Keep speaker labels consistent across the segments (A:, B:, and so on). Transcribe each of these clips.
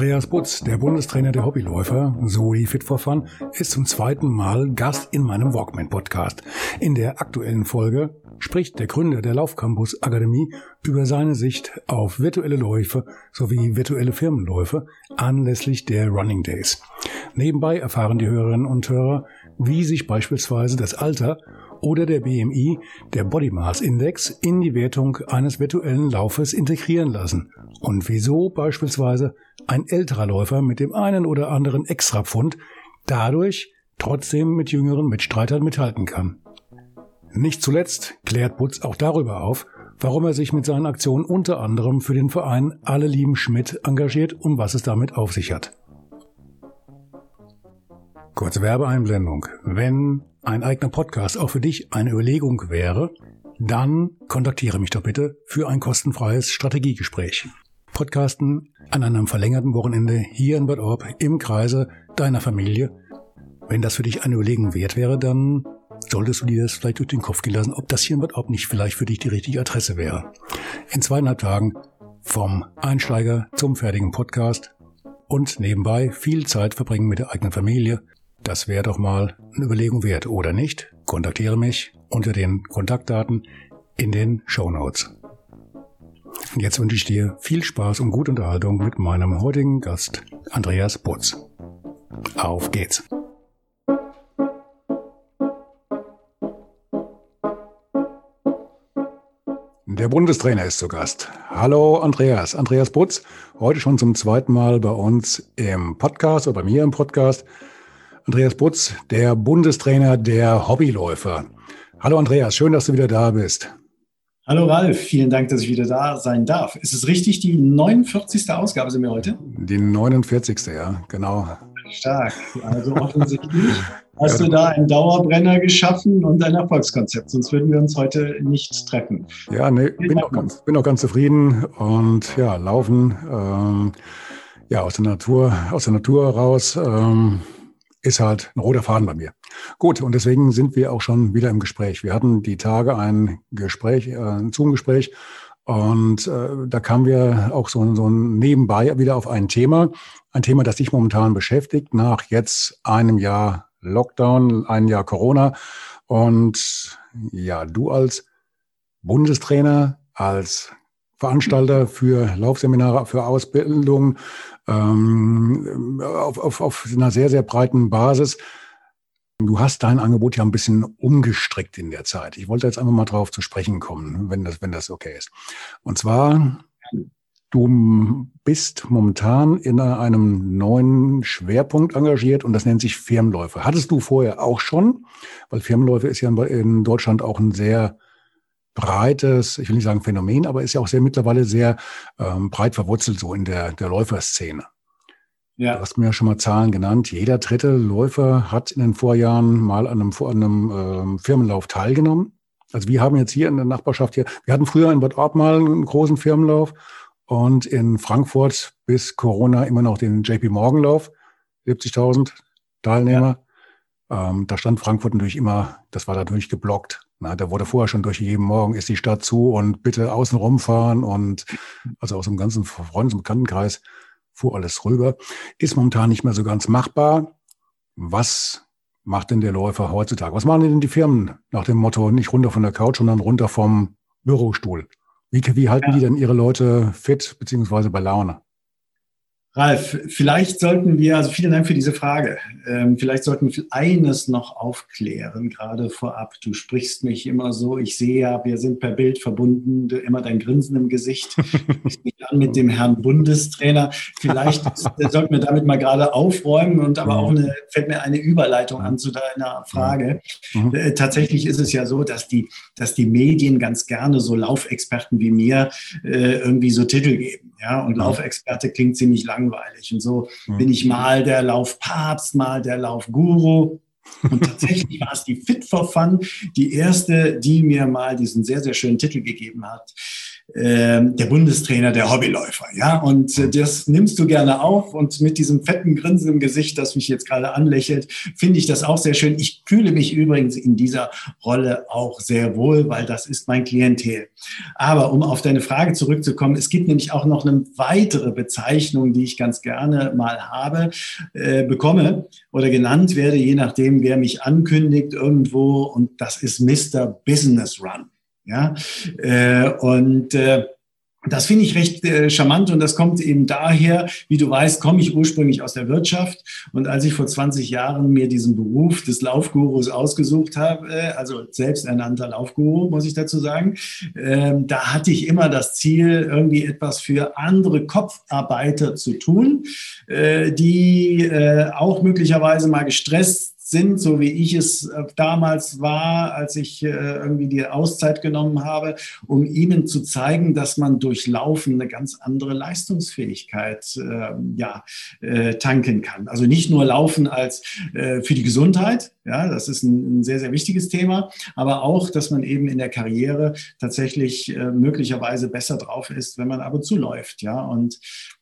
A: Andreas Butz, der Bundestrainer der Hobbyläufer, sowie Fit for Fun, ist zum zweiten Mal Gast in meinem Walkman-Podcast. In der aktuellen Folge spricht der Gründer der Laufcampus Akademie über seine Sicht auf virtuelle Läufe sowie virtuelle Firmenläufe anlässlich der Running Days. Nebenbei erfahren die Hörerinnen und Hörer, wie sich beispielsweise das Alter oder der BMI, der Body Mass Index, in die Wertung eines virtuellen Laufes integrieren lassen und wieso beispielsweise ein älterer Läufer mit dem einen oder anderen Extrapfund dadurch trotzdem mit jüngeren Mitstreitern mithalten kann. Nicht zuletzt klärt Butz auch darüber auf, warum er sich mit seinen Aktionen unter anderem für den Verein Alle lieben Schmidt engagiert und was es damit auf sich hat. Kurze Werbeeinblendung. Wenn ein eigener Podcast auch für dich eine Überlegung wäre, dann kontaktiere mich doch bitte für ein kostenfreies Strategiegespräch. Podcasten an einem verlängerten Wochenende hier in Bad Orb im Kreise deiner Familie. Wenn das für dich eine Überlegung wert wäre, dann solltest du dir das vielleicht durch den Kopf gehen lassen, ob das hier in Bad Orb nicht vielleicht für dich die richtige Adresse wäre. In zweieinhalb Tagen vom Einsteiger zum fertigen Podcast und nebenbei viel Zeit verbringen mit der eigenen Familie. Das wäre doch mal eine Überlegung wert, oder nicht? Kontaktiere mich unter den Kontaktdaten in den Show Notes. Jetzt wünsche ich dir viel Spaß und gute Unterhaltung mit meinem heutigen Gast Andreas Butz. Auf geht's! Der Bundestrainer ist zu Gast. Hallo Andreas, Andreas Butz, heute schon zum zweiten Mal bei uns im Podcast oder bei mir im Podcast. Andreas Butz, der Bundestrainer der Hobbyläufer. Hallo Andreas, schön, dass du wieder da bist.
B: Hallo Ralf, vielen Dank, dass ich wieder da sein darf. Ist es richtig, die 49. Ausgabe sind wir heute?
A: Die 49. ja, genau.
B: Stark. Also offensichtlich hast du da einen Dauerbrenner geschaffen und ein Erfolgskonzept, sonst würden wir uns heute nicht treffen.
A: Ja, nee, bin auch, ganz, bin auch ganz zufrieden und ja, laufen ähm, ja, aus der Natur, aus der Natur raus. Ähm, ist halt ein roter Faden bei mir. Gut, und deswegen sind wir auch schon wieder im Gespräch. Wir hatten die Tage ein Gespräch, äh, ein Zoom-Gespräch und äh, da kamen wir auch so, so nebenbei wieder auf ein Thema, ein Thema, das dich momentan beschäftigt, nach jetzt einem Jahr Lockdown, ein Jahr Corona. Und ja, du als Bundestrainer, als Veranstalter für Laufseminare, für Ausbildung, ähm, auf, auf, auf einer sehr, sehr breiten Basis. Du hast dein Angebot ja ein bisschen umgestrickt in der Zeit. Ich wollte jetzt einfach mal drauf zu sprechen kommen, wenn das, wenn das okay ist. Und zwar, du bist momentan in einem neuen Schwerpunkt engagiert und das nennt sich Firmenläufe. Hattest du vorher auch schon? Weil Firmenläufe ist ja in Deutschland auch ein sehr breites, ich will nicht sagen Phänomen, aber ist ja auch sehr mittlerweile sehr ähm, breit verwurzelt so in der, der Läuferszene. Ja. Du hast mir ja schon mal Zahlen genannt. Jeder dritte Läufer hat in den Vorjahren mal an einem, an einem ähm, Firmenlauf teilgenommen. Also wir haben jetzt hier in der Nachbarschaft hier, wir hatten früher in Bad Orb mal einen großen Firmenlauf und in Frankfurt bis Corona immer noch den JP Morgan Lauf, 70.000 Teilnehmer. Ja. Ähm, da stand Frankfurt natürlich immer, das war natürlich geblockt. Na, da wurde vorher schon durchgegeben, morgen ist die Stadt zu und bitte außen rumfahren und also aus dem ganzen Freundes- und Bekanntenkreis fuhr alles rüber. Ist momentan nicht mehr so ganz machbar. Was macht denn der Läufer heutzutage? Was machen denn die Firmen nach dem Motto, nicht runter von der Couch, sondern runter vom Bürostuhl? Wie, wie halten ja. die denn ihre Leute fit beziehungsweise bei Laune?
B: Ralf, vielleicht sollten wir, also vielen Dank für diese Frage. Ähm, vielleicht sollten wir eines noch aufklären, gerade vorab. Du sprichst mich immer so, ich sehe ja, wir sind per Bild verbunden, du, immer dein Grinsen im Gesicht. Ich mich an mit dem Herrn Bundestrainer. Vielleicht sollten wir damit mal gerade aufräumen und aber auch eine, fällt mir eine Überleitung an zu deiner Frage. Mhm. Äh, tatsächlich ist es ja so, dass die, dass die Medien ganz gerne so Laufexperten wie mir äh, irgendwie so Titel geben Ja, und Laufexperte klingt ziemlich langweilig. Und so bin ich mal der Laufpapst, mal der Laufguru. Und tatsächlich war es die Fit for Fun, die erste, die mir mal diesen sehr, sehr schönen Titel gegeben hat. Ähm, der Bundestrainer der Hobbyläufer. Ja, und äh, das nimmst du gerne auf. Und mit diesem fetten Grinsen im Gesicht, das mich jetzt gerade anlächelt, finde ich das auch sehr schön. Ich fühle mich übrigens in dieser Rolle auch sehr wohl, weil das ist mein Klientel. Aber um auf deine Frage zurückzukommen, es gibt nämlich auch noch eine weitere Bezeichnung, die ich ganz gerne mal habe, äh, bekomme oder genannt werde, je nachdem, wer mich ankündigt irgendwo. Und das ist Mr. Business Run. Ja, äh, und äh, das finde ich recht äh, charmant und das kommt eben daher, wie du weißt, komme ich ursprünglich aus der Wirtschaft und als ich vor 20 Jahren mir diesen Beruf des Laufgurus ausgesucht habe, äh, also selbsternannter Laufguru, muss ich dazu sagen, äh, da hatte ich immer das Ziel, irgendwie etwas für andere Kopfarbeiter zu tun, äh, die äh, auch möglicherweise mal gestresst sind, so wie ich es äh, damals war, als ich äh, irgendwie die Auszeit genommen habe, um ihnen zu zeigen, dass man durch Laufen eine ganz andere Leistungsfähigkeit ähm, ja, äh, tanken kann. Also nicht nur Laufen als für die Gesundheit, ja, das ist ein, sehr, sehr wichtiges Thema, aber auch, dass man eben in der Karriere tatsächlich möglicherweise besser drauf ist, wenn man ab und zu läuft. Ja, und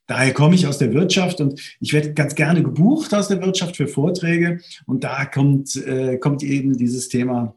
B: Daher komme ich aus der Wirtschaft und ich werde ganz gerne gebucht aus der Wirtschaft für Vorträge. Und da kommt, äh, kommt eben dieses Thema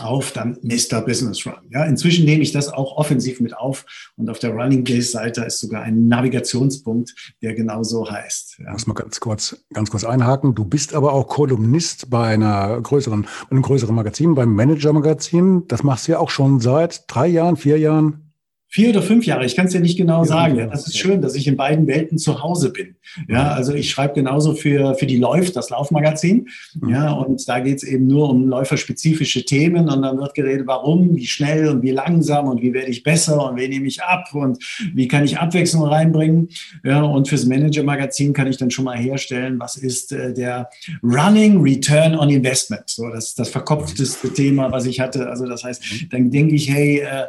B: auf dann Mr. Business Run. Ja, inzwischen nehme ich das auch offensiv mit auf und auf der Running Days Seite ist sogar ein Navigationspunkt, der genau so heißt.
A: Ja. Muss mal ganz kurz, ganz kurz einhaken. Du bist aber auch Kolumnist bei einer größeren, einem größeren Magazin, beim Manager Magazin. Das machst du ja auch schon seit drei Jahren, vier Jahren.
B: Vier oder fünf Jahre, ich kann es ja nicht genau sagen. Ja, das ist schön, dass ich in beiden Welten zu Hause bin. Ja, also ich schreibe genauso für, für die Läuft, das Laufmagazin. Mhm. Ja, und da geht es eben nur um läuferspezifische Themen und dann wird geredet, warum, wie schnell und wie langsam und wie werde ich besser und wen nehme ich ab und wie kann ich Abwechslung reinbringen. Ja, und fürs Manager-Magazin kann ich dann schon mal herstellen, was ist äh, der Running Return on Investment. So, das ist das verkopfteste Thema, was ich hatte. Also das heißt, mhm. dann denke ich, hey, äh,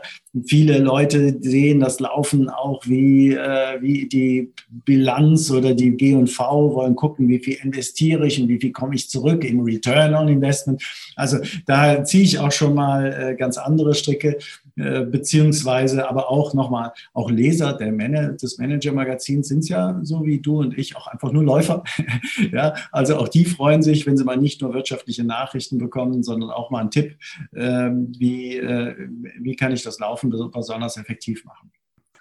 B: viele Leute sehen das Laufen auch wie, äh, wie die Bilanz oder die G&V, wollen gucken, wie viel investiere ich und wie viel komme ich zurück im Return on Investment. Also da ziehe ich auch schon mal äh, ganz andere Stricke. Äh, beziehungsweise aber auch nochmal, auch Leser der Man des Manager-Magazins sind ja so wie du und ich auch einfach nur Läufer. ja, also auch die freuen sich, wenn sie mal nicht nur wirtschaftliche Nachrichten bekommen, sondern auch mal einen Tipp, äh, wie, äh, wie kann ich das Laufen besonders effektiv machen.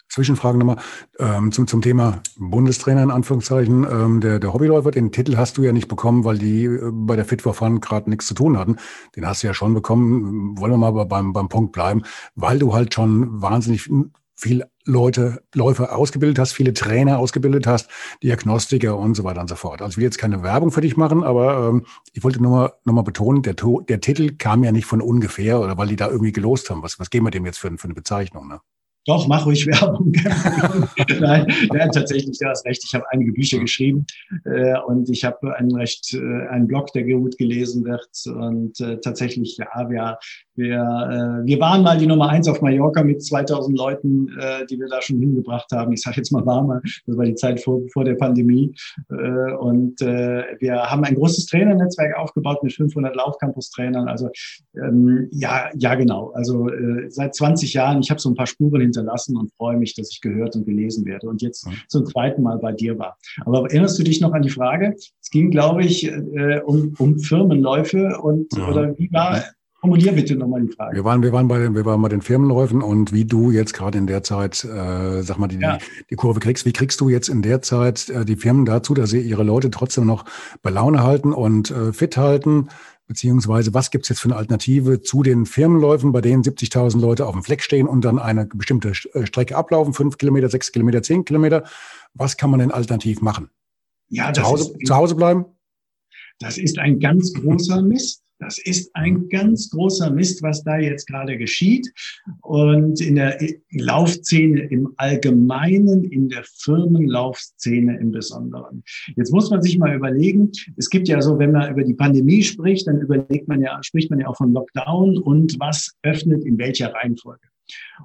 A: Zwischenfrage nochmal ähm, zum, zum Thema Bundestrainer in Anführungszeichen. Ähm, der, der Hobbyläufer, den Titel hast du ja nicht bekommen, weil die äh, bei der Fit for Fun gerade nichts zu tun hatten. Den hast du ja schon bekommen. Wollen wir mal beim, beim Punkt bleiben, weil du halt schon wahnsinnig viel Leute, Läufer ausgebildet hast, viele Trainer ausgebildet hast, Diagnostiker und so weiter und so fort. Also ich will jetzt keine Werbung für dich machen, aber ähm, ich wollte nur mal, noch mal betonen, der, der Titel kam ja nicht von ungefähr oder weil die da irgendwie gelost haben. Was, was geben wir dem jetzt für, für eine Bezeichnung? Ne?
B: Doch, mach ruhig Werbung. Nein, ja, tatsächlich, du hast recht. Ich habe einige Bücher geschrieben äh, und ich habe einen recht äh, einen Blog, der gut gelesen wird. Und äh, tatsächlich, ja, wir, wir, äh, wir waren mal die Nummer eins auf Mallorca mit 2000 Leuten, äh, die wir da schon hingebracht haben. Ich sage jetzt mal war mal, das war die Zeit vor, vor der Pandemie. Äh, und äh, wir haben ein großes Trainernetzwerk aufgebaut mit 500 Laufcampus-Trainern. Also ähm, ja, ja, genau. Also äh, seit 20 Jahren. Ich habe so ein paar Spuren hinter hinterlassen und freue mich, dass ich gehört und gelesen werde und jetzt zum zweiten Mal bei dir war. Aber erinnerst du dich noch an die Frage? Es ging, glaube ich, äh, um, um Firmenläufe und ja. oder wie war Formulier bitte nochmal die Frage.
A: Wir waren, wir waren bei, wir waren bei den Firmenläufen und wie du jetzt gerade in der Zeit, äh, sag mal, die, ja. die Kurve kriegst. Wie kriegst du jetzt in der Zeit äh, die Firmen dazu, dass sie ihre Leute trotzdem noch bei Laune halten und äh, fit halten? Beziehungsweise, was gibt es jetzt für eine Alternative zu den Firmenläufen, bei denen 70.000 Leute auf dem Fleck stehen und dann eine bestimmte äh, Strecke ablaufen, fünf Kilometer, sechs Kilometer, zehn Kilometer? Was kann man denn alternativ machen? Ja, zu Hause, ist, zu Hause bleiben?
B: Das ist ein ganz großer Mist. Das ist ein ganz großer Mist, was da jetzt gerade geschieht. Und in der Laufszene im Allgemeinen, in der Firmenlaufszene im Besonderen. Jetzt muss man sich mal überlegen, es gibt ja so, wenn man über die Pandemie spricht, dann überlegt man ja, spricht man ja auch von Lockdown und was öffnet in welcher Reihenfolge.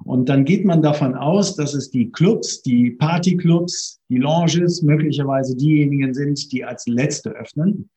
B: Und dann geht man davon aus, dass es die Clubs, die Partyclubs, die Lounges möglicherweise diejenigen sind, die als letzte öffnen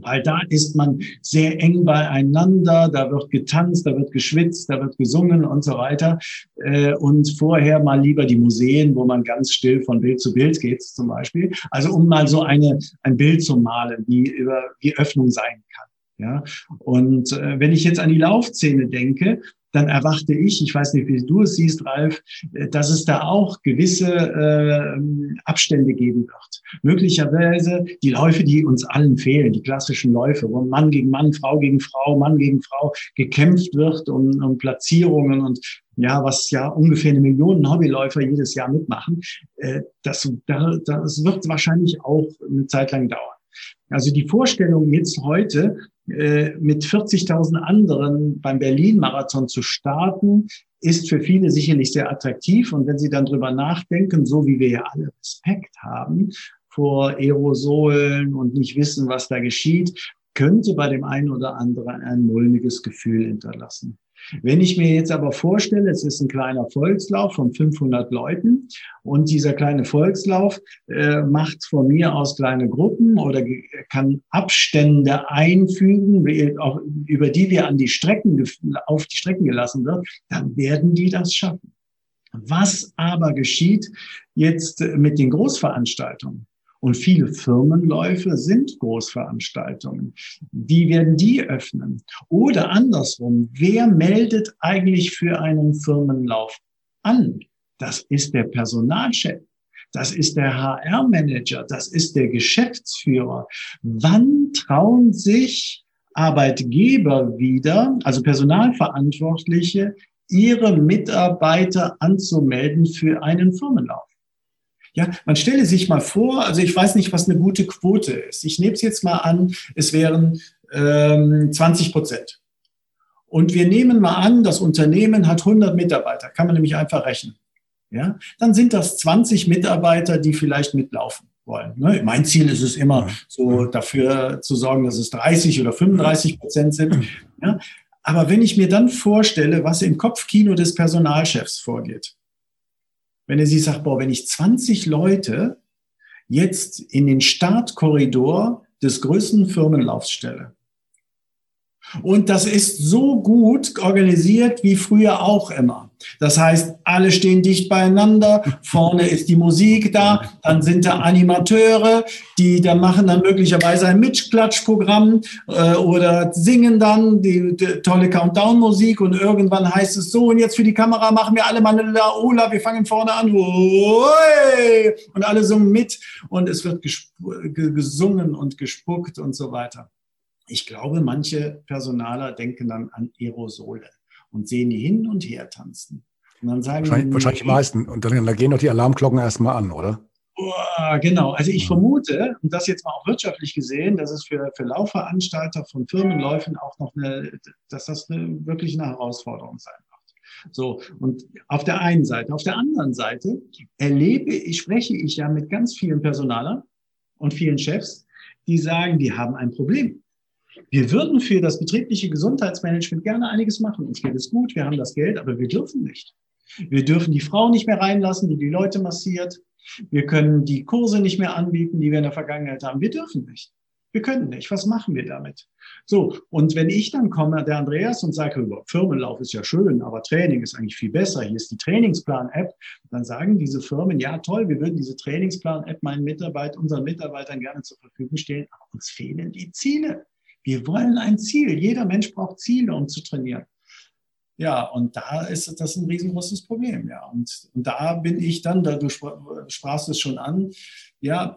B: weil da ist man sehr eng beieinander, da wird getanzt, da wird geschwitzt, da wird gesungen und so weiter. Äh, und vorher mal lieber die Museen, wo man ganz still von Bild zu Bild geht zum Beispiel. Also um mal so eine, ein Bild zu malen, wie über wie Öffnung sein kann. Ja, und äh, wenn ich jetzt an die Laufszene denke, dann erwarte ich, ich weiß nicht, wie du es siehst, Ralf, äh, dass es da auch gewisse äh, Abstände geben wird. Möglicherweise die Läufe, die uns allen fehlen, die klassischen Läufe, wo Mann gegen Mann, Frau gegen Frau, Mann gegen Frau gekämpft wird um, um Platzierungen und ja, was ja ungefähr eine Million Hobbyläufer jedes Jahr mitmachen, äh, das, das wird wahrscheinlich auch eine Zeit lang dauern. Also die Vorstellung jetzt heute, äh, mit 40.000 anderen beim Berlin-Marathon zu starten, ist für viele sicherlich sehr attraktiv. Und wenn Sie dann drüber nachdenken, so wie wir ja alle Respekt haben vor Aerosolen und nicht wissen, was da geschieht, könnte bei dem einen oder anderen ein mulmiges Gefühl hinterlassen. Wenn ich mir jetzt aber vorstelle, es ist ein kleiner Volkslauf von 500 Leuten und dieser kleine Volkslauf äh, macht von mir aus kleine Gruppen oder kann Abstände einfügen, auch, über die wir an die Strecken, auf die Strecken gelassen wird, dann werden die das schaffen. Was aber geschieht jetzt mit den Großveranstaltungen? Und viele Firmenläufe sind Großveranstaltungen. Wie werden die öffnen? Oder andersrum, wer meldet eigentlich für einen Firmenlauf an? Das ist der Personalchef. Das ist der HR-Manager. Das ist der Geschäftsführer. Wann trauen sich Arbeitgeber wieder, also Personalverantwortliche, ihre Mitarbeiter anzumelden für einen Firmenlauf? Ja, man stelle sich mal vor, also ich weiß nicht, was eine gute Quote ist. Ich nehme es jetzt mal an, es wären ähm, 20 Prozent. Und wir nehmen mal an, das Unternehmen hat 100 Mitarbeiter, kann man nämlich einfach rechnen. Ja, dann sind das 20 Mitarbeiter, die vielleicht mitlaufen wollen. Ne? Mein Ziel ist es immer, so dafür zu sorgen, dass es 30 oder 35 Prozent sind. Ja? Aber wenn ich mir dann vorstelle, was im Kopfkino des Personalchefs vorgeht, wenn er sich sagt, boah, wenn ich 20 Leute jetzt in den Startkorridor des größten Firmenlaufs stelle, und das ist so gut organisiert wie früher auch immer. Das heißt, alle stehen dicht beieinander, vorne ist die Musik da, dann sind da Animateure, die da machen dann möglicherweise ein Mitklatschprogramm äh, oder singen dann die, die tolle Countdown-Musik und irgendwann heißt es so und jetzt für die Kamera machen wir alle mal eine Laola, wir fangen vorne an. Und alle singen mit und es wird gesungen und gespuckt und so weiter. Ich glaube, manche Personaler denken dann an Aerosole und sehen die hin und her tanzen. Und dann sagen
A: wahrscheinlich, die, wahrscheinlich die meisten. Und dann, dann gehen doch die Alarmglocken erstmal an, oder?
B: Oh, genau. Also ich vermute, und das jetzt mal auch wirtschaftlich gesehen, dass es für, für Laufveranstalter von Firmenläufen auch noch eine, dass das eine, wirklich eine Herausforderung sein wird. So, und auf der einen Seite. Auf der anderen Seite erlebe ich, spreche ich ja mit ganz vielen Personalern und vielen Chefs, die sagen, die haben ein Problem. Wir würden für das betriebliche Gesundheitsmanagement gerne einiges machen. Uns geht es gut, wir haben das Geld, aber wir dürfen nicht. Wir dürfen die Frau nicht mehr reinlassen, die die Leute massiert. Wir können die Kurse nicht mehr anbieten, die wir in der Vergangenheit haben. Wir dürfen nicht. Wir können nicht. Was machen wir damit? So, und wenn ich dann komme, der Andreas, und sage, Firmenlauf ist ja schön, aber Training ist eigentlich viel besser, hier ist die Trainingsplan-App, dann sagen diese Firmen, ja toll, wir würden diese Trainingsplan-App meinen Mitarbeitern, unseren Mitarbeitern gerne zur Verfügung stellen, aber uns fehlen die Ziele. Wir wollen ein Ziel. Jeder Mensch braucht Ziele, um zu trainieren. Ja, und da ist das ein riesengroßes Problem. Ja, und, und da bin ich dann, da du sprachst es schon an, ja,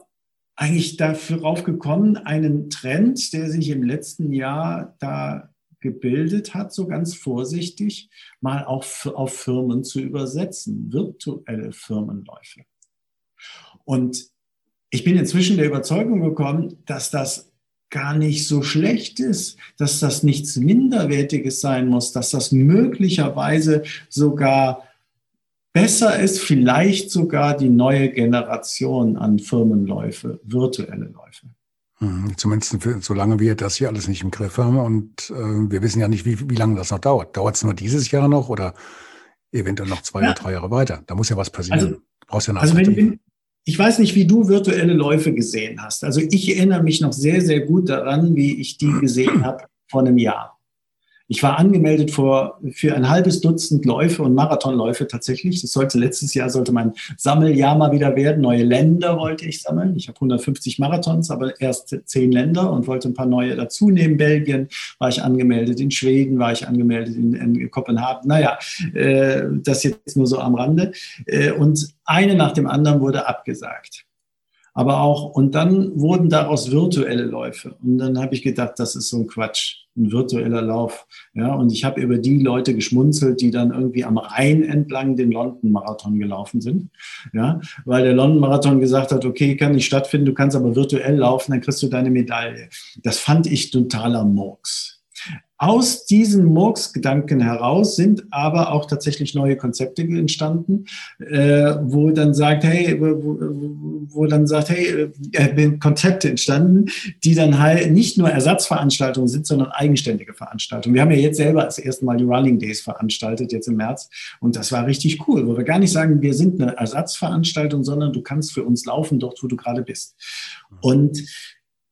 B: eigentlich dafür raufgekommen, einen Trend, der sich im letzten Jahr da gebildet hat, so ganz vorsichtig, mal auch auf Firmen zu übersetzen, virtuelle Firmenläufe. Und ich bin inzwischen der Überzeugung gekommen, dass das gar nicht so schlecht ist, dass das nichts Minderwertiges sein muss, dass das möglicherweise sogar besser ist, vielleicht sogar die neue Generation an Firmenläufe, virtuelle Läufe.
A: Mhm, zumindest für, solange wir das hier alles nicht im Griff haben und äh, wir wissen ja nicht, wie, wie lange das noch dauert. Dauert es nur dieses Jahr noch oder eventuell noch zwei ja. oder drei Jahre weiter. Da muss ja was passieren.
B: Also, du brauchst ja eine also wenn, wenn, ich weiß nicht, wie du virtuelle Läufe gesehen hast. Also ich erinnere mich noch sehr, sehr gut daran, wie ich die gesehen habe vor einem Jahr. Ich war angemeldet vor, für ein halbes Dutzend Läufe und Marathonläufe tatsächlich. Das sollte letztes Jahr sollte mein Sammeljahr mal wieder werden. Neue Länder wollte ich sammeln. Ich habe 150 Marathons, aber erst zehn Länder und wollte ein paar neue dazu nehmen. Belgien war ich angemeldet, in Schweden war ich angemeldet, in, in Kopenhagen. Naja, äh, das jetzt nur so am Rande. Äh, und eine nach dem anderen wurde abgesagt aber auch, und dann wurden daraus virtuelle Läufe. Und dann habe ich gedacht, das ist so ein Quatsch, ein virtueller Lauf. Ja, und ich habe über die Leute geschmunzelt, die dann irgendwie am Rhein entlang den London Marathon gelaufen sind. Ja, weil der London Marathon gesagt hat, okay, kann nicht stattfinden, du kannst aber virtuell laufen, dann kriegst du deine Medaille. Das fand ich totaler Murks. Aus diesen Murks-Gedanken heraus sind aber auch tatsächlich neue Konzepte entstanden, äh, wo dann sagt, hey, wo, wo dann sagt, hey, äh, Konzepte entstanden, die dann halt nicht nur Ersatzveranstaltungen sind, sondern eigenständige Veranstaltungen. Wir haben ja jetzt selber das erste Mal die Running Days veranstaltet, jetzt im März, und das war richtig cool, wo wir gar nicht sagen, wir sind eine Ersatzveranstaltung, sondern du kannst für uns laufen, dort, wo du gerade bist. Und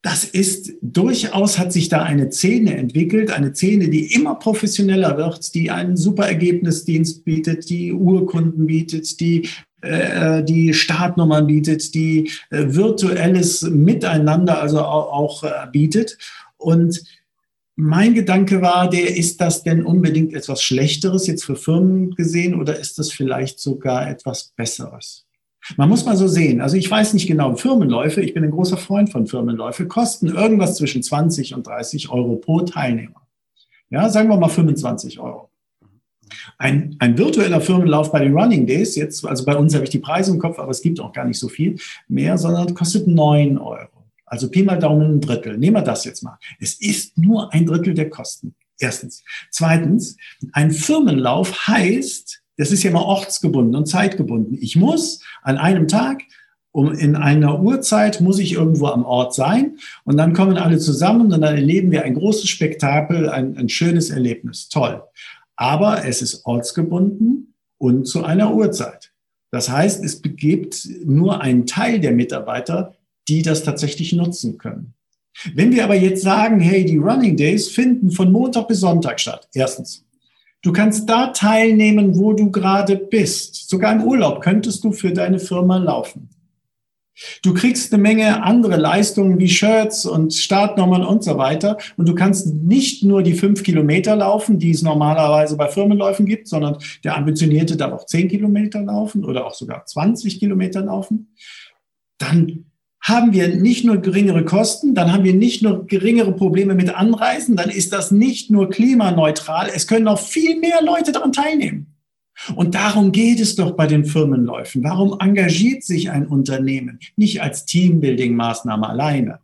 B: das ist durchaus hat sich da eine Szene entwickelt, eine Szene, die immer professioneller wird, die einen super Ergebnisdienst bietet, die Urkunden bietet, die äh, die Startnummern bietet, die äh, virtuelles Miteinander also auch, äh, bietet. Und mein Gedanke war, der ist das denn unbedingt etwas Schlechteres jetzt für Firmen gesehen oder ist das vielleicht sogar etwas Besseres? Man muss mal so sehen. Also ich weiß nicht genau, Firmenläufe, ich bin ein großer Freund von Firmenläufe, kosten irgendwas zwischen 20 und 30 Euro pro Teilnehmer. Ja, sagen wir mal 25 Euro. Ein, ein virtueller Firmenlauf bei den Running Days, jetzt, also bei uns habe ich die Preise im Kopf, aber es gibt auch gar nicht so viel mehr, sondern kostet 9 Euro. Also Pi mal Daumen ein Drittel. Nehmen wir das jetzt mal. Es ist nur ein Drittel der Kosten. Erstens. Zweitens, ein Firmenlauf heißt, das ist ja immer ortsgebunden und zeitgebunden. Ich muss an einem Tag um in einer Uhrzeit muss ich irgendwo am Ort sein und dann kommen alle zusammen und dann erleben wir ein großes Spektakel, ein, ein schönes Erlebnis. Toll. Aber es ist ortsgebunden und zu einer Uhrzeit. Das heißt, es gibt nur einen Teil der Mitarbeiter, die das tatsächlich nutzen können. Wenn wir aber jetzt sagen, hey, die Running Days finden von Montag bis Sonntag statt. Erstens. Du kannst da teilnehmen, wo du gerade bist. Sogar im Urlaub könntest du für deine Firma laufen. Du kriegst eine Menge andere Leistungen wie Shirts und Startnummern und so weiter. Und du kannst nicht nur die fünf Kilometer laufen, die es normalerweise bei Firmenläufen gibt, sondern der Ambitionierte darf auch zehn Kilometer laufen oder auch sogar 20 Kilometer laufen. Dann haben wir nicht nur geringere Kosten, dann haben wir nicht nur geringere Probleme mit Anreisen, dann ist das nicht nur klimaneutral, es können noch viel mehr Leute daran teilnehmen. Und darum geht es doch bei den Firmenläufen. Warum engagiert sich ein Unternehmen? Nicht als Teambuilding-Maßnahme alleine,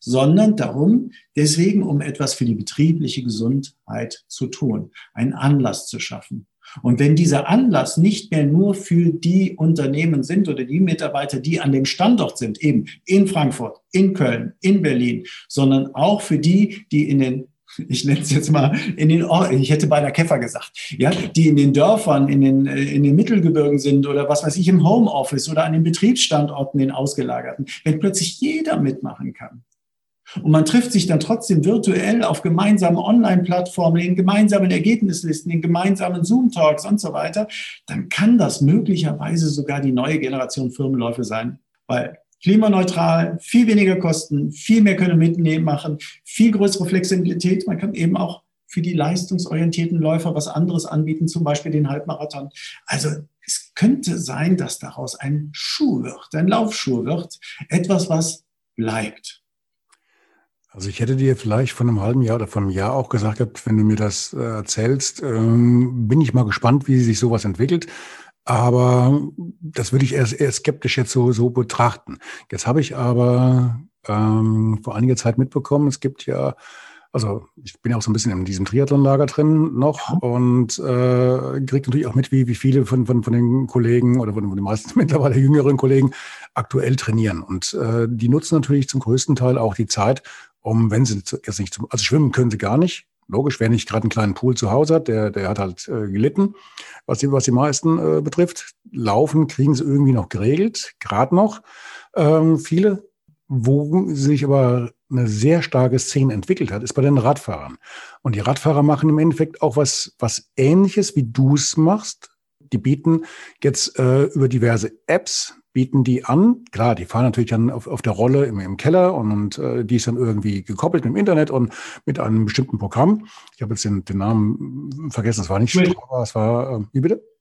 B: sondern darum, deswegen, um etwas für die betriebliche Gesundheit zu tun, einen Anlass zu schaffen. Und wenn dieser Anlass nicht mehr nur für die Unternehmen sind oder die Mitarbeiter, die an dem Standort sind, eben in Frankfurt, in Köln, in Berlin, sondern auch für die, die in den ich nenne es jetzt mal in den Orten, ich hätte bei der Käfer gesagt, ja, die in den Dörfern, in den, äh, in den Mittelgebirgen sind oder was weiß ich, im Homeoffice oder an den Betriebsstandorten, den ausgelagerten, wenn plötzlich jeder mitmachen kann, und man trifft sich dann trotzdem virtuell auf gemeinsamen Online-Plattformen, in gemeinsamen Ergebnislisten, in gemeinsamen Zoom-Talks und so weiter, dann kann das möglicherweise sogar die neue Generation Firmenläufe sein, weil klimaneutral, viel weniger Kosten, viel mehr können mitnehmen machen, viel größere Flexibilität. Man kann eben auch für die leistungsorientierten Läufer was anderes anbieten, zum Beispiel den Halbmarathon. Also es könnte sein, dass daraus ein Schuh wird, ein Laufschuh wird, etwas, was bleibt.
A: Also ich hätte dir vielleicht von einem halben Jahr oder von einem Jahr auch gesagt, wenn du mir das äh, erzählst, ähm, bin ich mal gespannt, wie sich sowas entwickelt. Aber das würde ich eher, eher skeptisch jetzt so, so betrachten. Jetzt habe ich aber ähm, vor einiger Zeit mitbekommen, es gibt ja, also ich bin ja auch so ein bisschen in diesem Triathlon-Lager drin noch ja. und äh, kriege natürlich auch mit, wie, wie viele von, von, von den Kollegen oder von, von den meisten mittlerweile jüngeren Kollegen aktuell trainieren. Und äh, die nutzen natürlich zum größten Teil auch die Zeit, um, wenn sie jetzt nicht zum, also schwimmen können sie gar nicht, logisch, wer nicht gerade einen kleinen Pool zu Hause hat, der, der hat halt äh, gelitten, was die, was die meisten äh, betrifft. Laufen kriegen sie irgendwie noch geregelt, gerade noch. Ähm, viele, wo sich aber eine sehr starke Szene entwickelt hat, ist bei den Radfahrern. Und die Radfahrer machen im Endeffekt auch was, was Ähnliches, wie du es machst. Die bieten jetzt äh, über diverse Apps, bieten die an. Klar, die fahren natürlich dann auf, auf der Rolle im, im Keller und, und äh, die ist dann irgendwie gekoppelt mit dem Internet und mit einem bestimmten Programm. Ich habe jetzt den, den Namen vergessen, es war nicht Strava, es war, äh, wie bitte?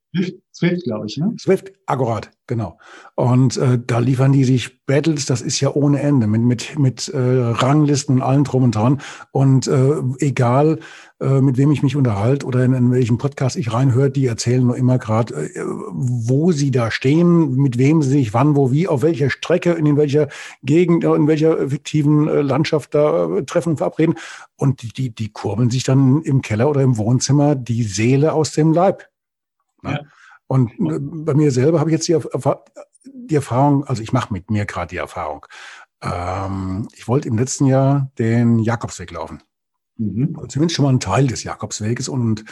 B: Swift, glaube ich, ne?
A: Swift, akkurat, genau. Und äh, da liefern die sich Battles, das ist ja ohne Ende, mit, mit, mit äh, Ranglisten und allem drum und dran. Und äh, egal, äh, mit wem ich mich unterhalte oder in, in welchem Podcast ich reinhöre, die erzählen nur immer gerade, äh, wo sie da stehen, mit wem sie sich wann, wo, wie, auf welcher Strecke, in welcher Gegend, in welcher fiktiven äh, Landschaft da äh, treffen und verabreden. Und die, die, die kurbeln sich dann im Keller oder im Wohnzimmer die Seele aus dem Leib. Ne? Ja. Und äh, bei mir selber habe ich jetzt die, die Erfahrung, also ich mache mit mir gerade die Erfahrung. Ähm, ich wollte im letzten Jahr den Jakobsweg laufen. Mhm. Also zumindest schon mal einen Teil des Jakobsweges und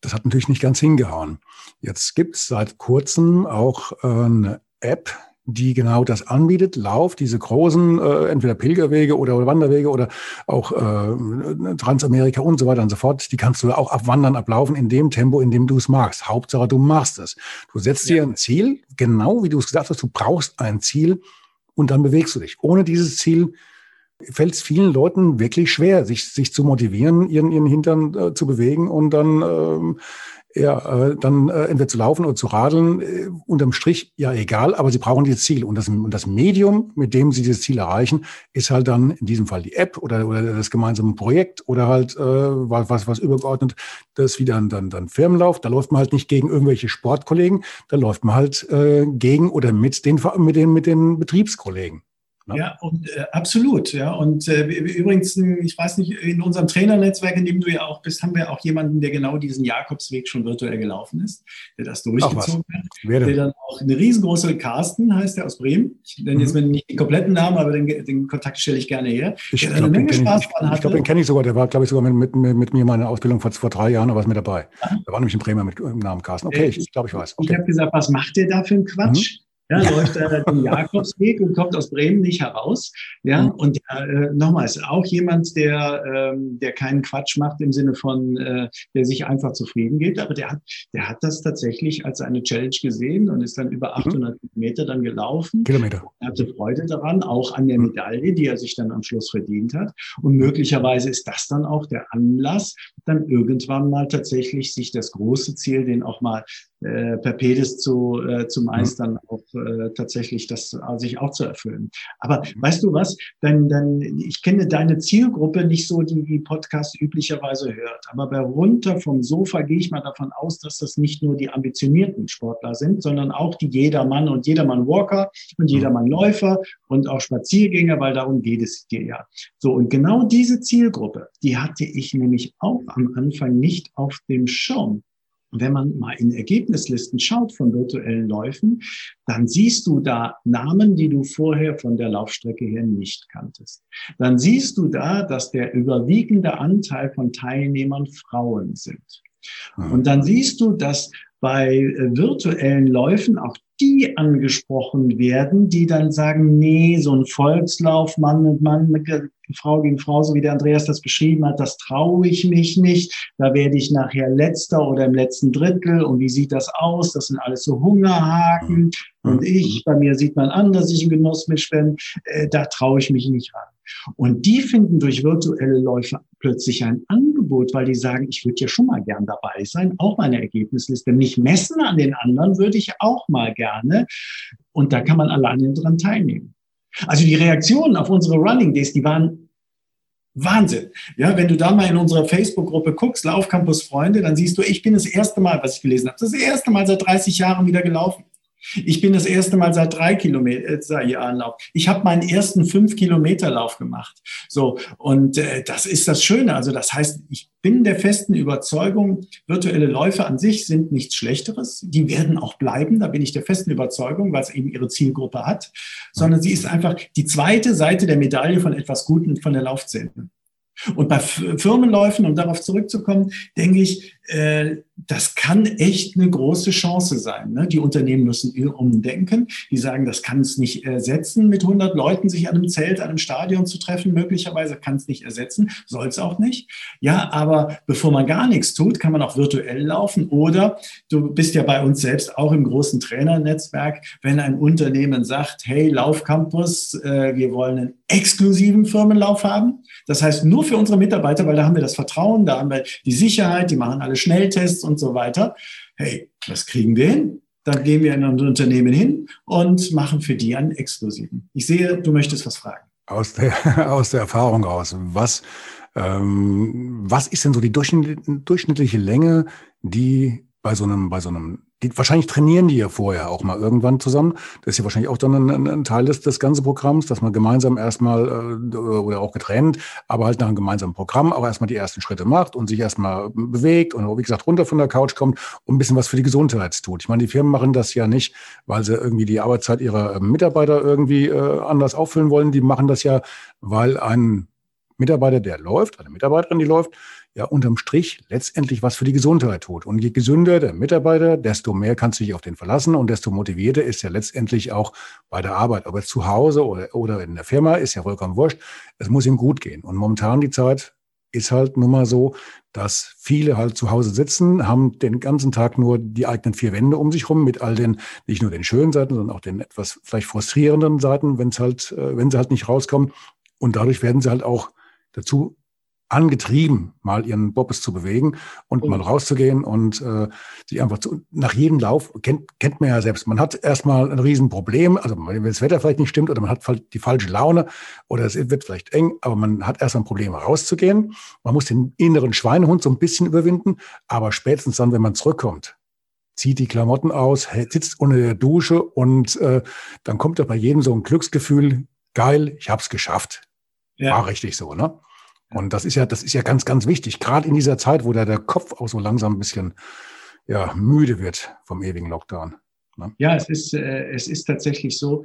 A: das hat natürlich nicht ganz hingehauen. Jetzt gibt es seit kurzem auch äh, eine App, die genau das anbietet. Lauf, diese großen, äh, entweder Pilgerwege oder Wanderwege oder auch äh, Transamerika und so weiter und so fort, die kannst du auch abwandern, ablaufen in dem Tempo, in dem du es magst. Hauptsache, du machst es. Du setzt ja. dir ein Ziel, genau wie du es gesagt hast, du brauchst ein Ziel und dann bewegst du dich. Ohne dieses Ziel fällt es vielen Leuten wirklich schwer, sich, sich zu motivieren, ihren, ihren Hintern äh, zu bewegen und dann ähm, ja, äh, dann äh, entweder zu laufen oder zu radeln, äh, unterm Strich ja egal, aber sie brauchen dieses Ziel. Und das, und das Medium, mit dem sie dieses Ziel erreichen, ist halt dann in diesem Fall die App oder, oder das gemeinsame Projekt oder halt äh, was, was übergeordnet, das wieder dann, dann, dann Firmenlauf. Da läuft man halt nicht gegen irgendwelche Sportkollegen, da läuft man halt äh, gegen oder mit den, mit den, mit den Betriebskollegen.
B: Ne? Ja, und äh, absolut. Ja, und äh, übrigens, ich weiß nicht, in unserem Trainernetzwerk, in dem du ja auch bist, haben wir auch jemanden, der genau diesen Jakobsweg schon virtuell gelaufen ist, der das durchgezogen hat. Der dann auch eine riesengroße Carsten heißt der aus Bremen. Ich nenne jetzt mhm. nicht den kompletten Namen, aber den, den Kontakt stelle ich gerne her.
A: Ich glaube, den kenne ich, ich, glaub, den kenn ich sogar. Der war, glaube ich, sogar mit, mit, mit mir meine Ausbildung vor, vor drei Jahren, aber ist mit dabei. Da war nämlich ein Bremer mit dem Namen Carsten. Okay, ich, ich glaube, ich weiß. Okay.
B: Ich habe gesagt, was macht der da für einen Quatsch? Mhm. Ja, läuft er den Jakobsweg und kommt aus Bremen nicht heraus. Ja, mhm. und äh, nochmals, auch jemand, der, ähm, der keinen Quatsch macht im Sinne von, äh, der sich einfach zufrieden gibt, aber der hat, der hat das tatsächlich als eine Challenge gesehen und ist dann über 800 mhm. Meter dann gelaufen.
A: Kilometer.
B: Er hatte Freude daran, auch an der mhm. Medaille, die er sich dann am Schluss verdient hat. Und möglicherweise ist das dann auch der Anlass, dann irgendwann mal tatsächlich sich das große Ziel, den auch mal äh, per Pedis zu, äh, zu meistern, auch äh, tatsächlich das äh, sich auch zu erfüllen. Aber weißt du was? Denn, denn ich kenne deine Zielgruppe nicht so, die die Podcast üblicherweise hört. Aber bei runter vom Sofa gehe ich mal davon aus, dass das nicht nur die ambitionierten Sportler sind, sondern auch die Jedermann und Jedermann Walker und Jedermann Läufer und auch Spaziergänger, weil darum geht es dir ja. So, und genau diese Zielgruppe, die hatte ich nämlich auch am Anfang nicht auf dem Schirm wenn man mal in Ergebnislisten schaut von virtuellen Läufen, dann siehst du da Namen, die du vorher von der Laufstrecke her nicht kanntest. Dann siehst du da, dass der überwiegende Anteil von Teilnehmern Frauen sind. Mhm. Und dann siehst du, dass bei äh, virtuellen Läufen auch die angesprochen werden, die dann sagen, nee, so ein Volkslauf, Mann und Mann, Frau gegen Frau, so wie der Andreas das beschrieben hat, das traue ich mich nicht. Da werde ich nachher letzter oder im letzten Drittel. Und wie sieht das aus? Das sind alles so Hungerhaken. Und ich, bei mir sieht man an, dass ich einen Genuss mitschwemme. Äh, da traue ich mich nicht ran. Und die finden durch virtuelle Läufe plötzlich ein Angebot, weil die sagen, ich würde ja schon mal gern dabei sein, auch meine Ergebnisliste. Nicht messen an den anderen würde ich auch mal gerne. Und da kann man alleine dran teilnehmen. Also die Reaktionen auf unsere Running Days, die waren Wahnsinn. Ja, wenn du da mal in unserer Facebook-Gruppe guckst, Laufcampus Freunde, dann siehst du, ich bin das erste Mal, was ich gelesen habe, das erste Mal seit 30 Jahren wieder gelaufen. Ich bin das erste Mal seit drei Kilometer äh, Jahren Lauf. Ich habe meinen ersten fünf Kilometer Lauf gemacht. So und äh, das ist das Schöne. Also das heißt, ich bin der festen Überzeugung, virtuelle Läufe an sich sind nichts Schlechteres. Die werden auch bleiben. Da bin ich der festen Überzeugung, weil es eben ihre Zielgruppe hat. Sondern sie ist einfach die zweite Seite der Medaille von etwas Guten von der Laufszene. Und bei Firmenläufen, um darauf zurückzukommen, denke ich, das kann echt eine große Chance sein. Ne? Die Unternehmen müssen umdenken. Die sagen, das kann es nicht ersetzen, mit 100 Leuten sich an einem Zelt, an einem Stadion zu treffen. Möglicherweise kann es nicht ersetzen, soll es auch nicht. Ja, aber bevor man gar nichts tut, kann man auch virtuell laufen. Oder du bist ja bei uns selbst auch im großen Trainernetzwerk, wenn ein Unternehmen sagt, hey, Laufcampus, äh, wir wollen einen exklusiven Firmenlauf haben. Das heißt nur für unsere Mitarbeiter, weil da haben wir das Vertrauen, da haben wir die Sicherheit, die machen alle Schnelltests und so weiter. Hey, das kriegen wir hin. Dann gehen wir in ein Unternehmen hin und machen für die einen exklusiven. Ich sehe, du möchtest was fragen.
A: Aus der, aus der Erfahrung raus. Was, ähm, was ist denn so die durchschnittliche Länge, die bei so einem, bei so einem die, wahrscheinlich trainieren die ja vorher auch mal irgendwann zusammen. Das ist ja wahrscheinlich auch dann ein, ein Teil des, des ganzen Programms, dass man gemeinsam erstmal äh, oder auch getrennt, aber halt nach einem gemeinsamen Programm auch erstmal die ersten Schritte macht und sich erstmal bewegt und wie gesagt runter von der Couch kommt und ein bisschen was für die Gesundheit tut. Ich meine, die Firmen machen das ja nicht, weil sie irgendwie die Arbeitszeit ihrer Mitarbeiter irgendwie äh, anders auffüllen wollen. Die machen das ja, weil ein Mitarbeiter, der läuft, eine Mitarbeiterin, die läuft, ja unterm Strich letztendlich was für die Gesundheit tut. Und je gesünder der Mitarbeiter, desto mehr kannst du dich auf den verlassen und desto motivierter ist er letztendlich auch bei der Arbeit. Aber zu Hause oder, oder in der Firma ist ja vollkommen wurscht. Es muss ihm gut gehen. Und momentan die Zeit ist halt nun mal so, dass viele halt zu Hause sitzen, haben den ganzen Tag nur die eigenen vier Wände um sich rum mit all den, nicht nur den schönen Seiten, sondern auch den etwas vielleicht frustrierenden Seiten, wenn es halt, äh, wenn sie halt nicht rauskommen. Und dadurch werden sie halt auch dazu angetrieben, mal ihren Bobbes zu bewegen und mhm. mal rauszugehen und äh, sich einfach zu, nach jedem Lauf, kennt, kennt man ja selbst, man hat erstmal ein Riesenproblem, also wenn das Wetter vielleicht nicht stimmt oder man hat die falsche Laune oder es wird vielleicht eng, aber man hat erstmal ein Problem rauszugehen. Man muss den inneren Schweinehund so ein bisschen überwinden, aber spätestens dann, wenn man zurückkommt, zieht die Klamotten aus, sitzt unter der Dusche und äh, dann kommt da bei jedem so ein Glücksgefühl, geil, ich hab's geschafft. Ja. War richtig so, ne? Und das ist ja, das ist ja ganz, ganz wichtig, gerade in dieser Zeit, wo da der Kopf auch so langsam ein bisschen ja, müde wird vom ewigen Lockdown.
B: Ne? Ja, es ist, äh, es ist tatsächlich so,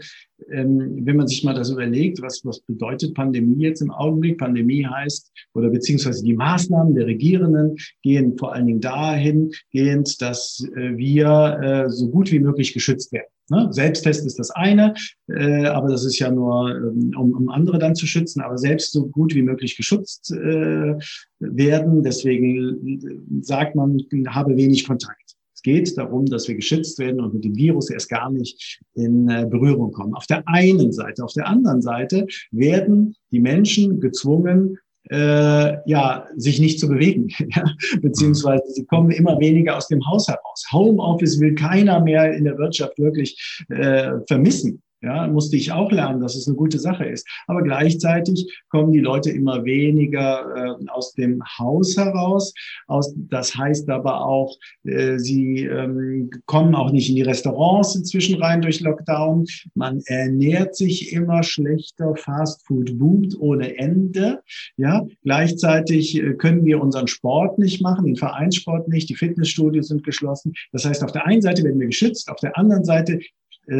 B: ähm, wenn man sich mal das überlegt, was, was bedeutet Pandemie jetzt im Augenblick? Pandemie heißt, oder beziehungsweise die Maßnahmen der Regierenden gehen vor allen Dingen dahingehend, dass äh, wir äh, so gut wie möglich geschützt werden. Ne? Selbsttest ist das eine, äh, aber das ist ja nur, ähm, um, um andere dann zu schützen, aber selbst so gut wie möglich geschützt äh, werden. Deswegen äh, sagt man, habe wenig Kontakt. Es geht darum, dass wir geschützt werden und mit dem Virus erst gar nicht in äh, Berührung kommen. Auf der einen Seite. Auf der anderen Seite werden die Menschen gezwungen, äh, ja, sich nicht zu bewegen, ja? beziehungsweise sie kommen immer weniger aus dem Haus heraus. Homeoffice will keiner mehr in der Wirtschaft wirklich äh, vermissen. Ja, musste ich auch lernen, dass es eine gute Sache ist. Aber gleichzeitig kommen die Leute immer weniger äh, aus dem Haus heraus. Aus, das heißt aber auch, äh, sie ähm, kommen auch nicht in die Restaurants inzwischen rein durch Lockdown. Man ernährt sich immer schlechter. Fast Food boomt ohne Ende. Ja, gleichzeitig äh, können wir unseren Sport nicht machen, den Vereinssport nicht. Die Fitnessstudios sind geschlossen. Das heißt, auf der einen Seite werden wir geschützt, auf der anderen Seite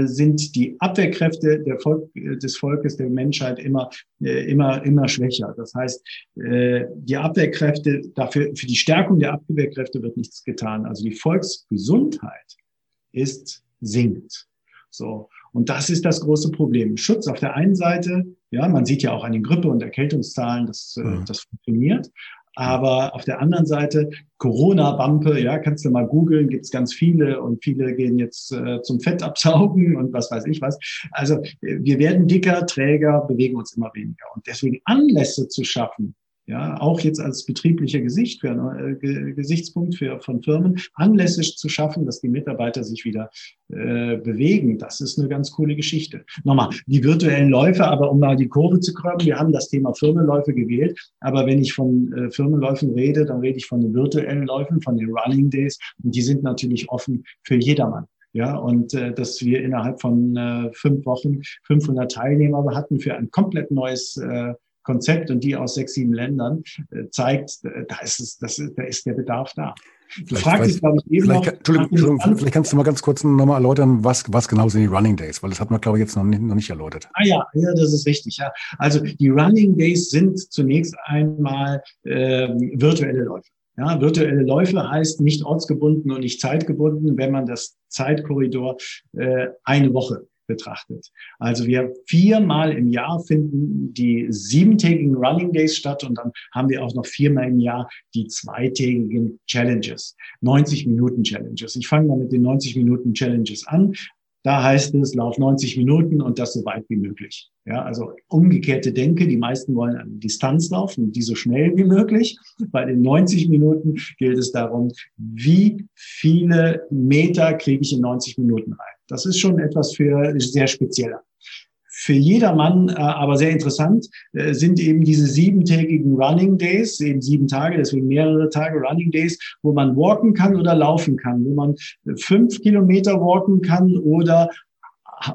B: sind die Abwehrkräfte Volk, des Volkes, der Menschheit immer, äh, immer, immer schwächer. Das heißt, äh, die Abwehrkräfte, dafür, für die Stärkung der Abwehrkräfte wird nichts getan. Also die Volksgesundheit ist sinkt. So. Und das ist das große Problem. Schutz auf der einen Seite, ja, man sieht ja auch an den Grippe- und Erkältungszahlen, dass mhm. das funktioniert. Aber auf der anderen Seite, Corona-Bampe, ja, kannst du mal googeln, gibt's ganz viele und viele gehen jetzt äh, zum Fettabsaugen und was weiß ich was. Also wir werden dicker, träger, bewegen uns immer weniger. Und deswegen Anlässe zu schaffen, ja, auch jetzt als betrieblicher Gesicht für, äh, Gesichtspunkt für, von Firmen, Anlässe zu schaffen, dass die Mitarbeiter sich wieder äh, bewegen. Das ist eine ganz coole Geschichte. Nochmal, die virtuellen Läufe, aber um mal die Kurve zu kommen, wir haben das Thema Firmenläufe gewählt, aber wenn ich von äh, Firmenläufen rede, dann rede ich von den virtuellen Läufen, von den Running Days und die sind natürlich offen für jedermann. Ja, und äh, dass wir innerhalb von äh, fünf Wochen 500 Teilnehmer hatten für ein komplett neues äh, Konzept und die aus sechs, sieben Ländern, äh, zeigt, äh, da ist, es, das da ist der Bedarf da.
A: Vielleicht, vielleicht, glaube ich, eben vielleicht, noch, Entschuldigung, Entschuldigung vielleicht kannst du mal ganz kurz nochmal erläutern, was, was genau sind die Running Days, weil das hat man, glaube ich, jetzt noch nicht, noch nicht erläutert.
B: Ah ja, ja, das ist richtig. Ja. Also die Running Days sind zunächst einmal ähm, virtuelle Läufe. Ja, virtuelle Läufe heißt nicht ortsgebunden und nicht zeitgebunden, wenn man das Zeitkorridor äh, eine Woche betrachtet. Also wir viermal im Jahr finden die siebentägigen Running Days statt und dann haben wir auch noch viermal im Jahr die zweitägigen Challenges, 90 Minuten Challenges. Ich fange mal mit den 90 Minuten Challenges an. Da heißt es, lauf 90 Minuten und das so weit wie möglich. Ja, also umgekehrte Denke. Die meisten wollen eine Distanz laufen, die so schnell wie möglich. Bei den 90 Minuten gilt es darum, wie viele Meter kriege ich in 90 Minuten rein. Das ist schon etwas für sehr spezieller. Für jedermann, äh, aber sehr interessant, äh, sind eben diese siebentägigen Running Days, eben sieben Tage, deswegen mehrere Tage Running Days, wo man walken kann oder laufen kann, wo man fünf Kilometer walken kann oder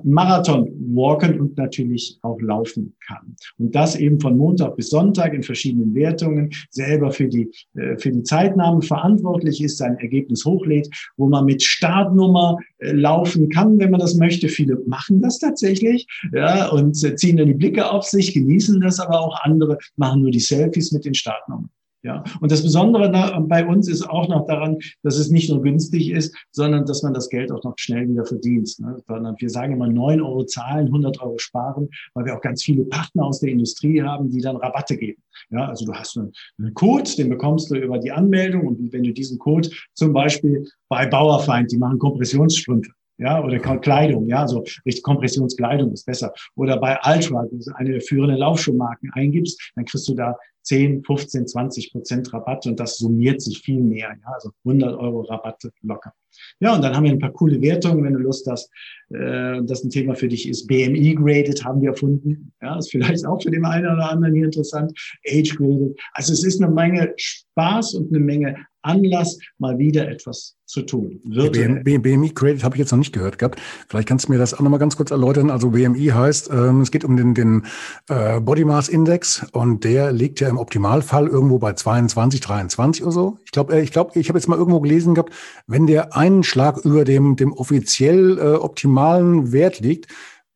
B: Marathon walken und natürlich auch laufen kann. Und das eben von Montag bis Sonntag in verschiedenen Wertungen, selber für die, äh, für die Zeitnahmen verantwortlich ist, sein Ergebnis hochlädt, wo man mit Startnummer äh, laufen kann, wenn man das möchte. Viele machen das tatsächlich, ja, und äh, ziehen dann die Blicke auf sich, genießen das, aber auch andere machen nur die Selfies mit den Startnummern. Ja, und das Besondere da, bei uns ist auch noch daran, dass es nicht nur günstig ist, sondern dass man das Geld auch noch schnell wieder verdient. Ne? Sondern wir sagen immer neun Euro zahlen, 100 Euro sparen, weil wir auch ganz viele Partner aus der Industrie haben, die dann Rabatte geben. Ja, also du hast einen, einen Code, den bekommst du über die Anmeldung und wenn du diesen Code zum Beispiel bei Bauerfeind, die machen Kompressionsstrümpfe, ja, oder Kleidung, ja, so richtig Kompressionskleidung ist besser. Oder bei Ultra, das ist eine der führenden Laufschuhmarken eingibst, dann kriegst du da 10, 15, 20 Prozent Rabatt und das summiert sich viel mehr, ja, also 100 Euro Rabatte locker. Ja, und dann haben wir ein paar coole Wertungen, wenn du Lust hast, äh, das ein Thema für dich ist. BMI graded haben wir erfunden. Ja, ist vielleicht auch für den einen oder anderen hier interessant. Age graded. Also es ist eine Menge Spaß und eine Menge Anlass, mal wieder etwas zu tun.
A: BMI, BMI Credit habe ich jetzt noch nicht gehört gehabt. Vielleicht kannst du mir das auch nochmal ganz kurz erläutern. Also BMI heißt, ähm, es geht um den, den äh, Body Mass Index und der liegt ja im Optimalfall irgendwo bei 22, 23 oder so. Ich glaube, äh, ich glaube, ich habe jetzt mal irgendwo gelesen gehabt, wenn der einen Schlag über dem, dem offiziell äh, optimalen Wert liegt,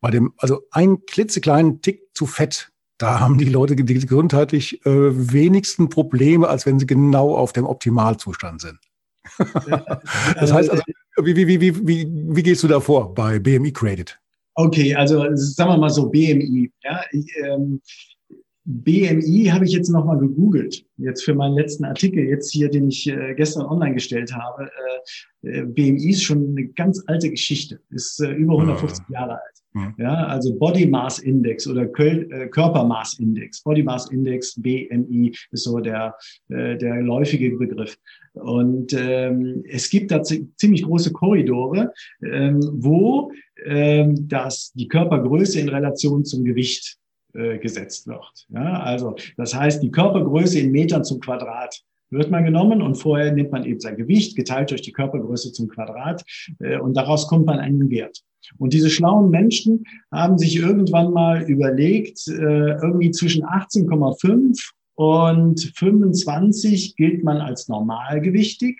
A: bei dem, also ein klitzekleinen Tick zu fett, da haben die Leute gesundheitlich äh, wenigsten Probleme, als wenn sie genau auf dem Optimalzustand sind. das heißt also, wie, wie, wie, wie, wie, wie gehst du da vor bei BMI Credit?
B: Okay, also sagen wir mal so BMI. Ja, ich, ähm, BMI habe ich jetzt nochmal gegoogelt, jetzt für meinen letzten Artikel, jetzt hier, den ich äh, gestern online gestellt habe. Äh, äh BMI ist schon eine ganz alte Geschichte, ist äh, über 150 ja. Jahre alt. Ja. ja. also Body Mass Index oder äh, Körpermaß Index. Body Mass Index, BMI, ist so der, äh, der läufige Begriff. Und ähm, es gibt da ziemlich große Korridore, ähm, wo ähm, das, die Körpergröße in Relation zum Gewicht äh, gesetzt wird. Ja, also das heißt, die Körpergröße in Metern zum Quadrat wird man genommen und vorher nimmt man eben sein Gewicht geteilt durch die Körpergröße zum Quadrat äh, und daraus kommt man einen Wert. Und diese schlauen Menschen haben sich irgendwann mal überlegt, äh, irgendwie zwischen 18,5 und 25 gilt man als normalgewichtig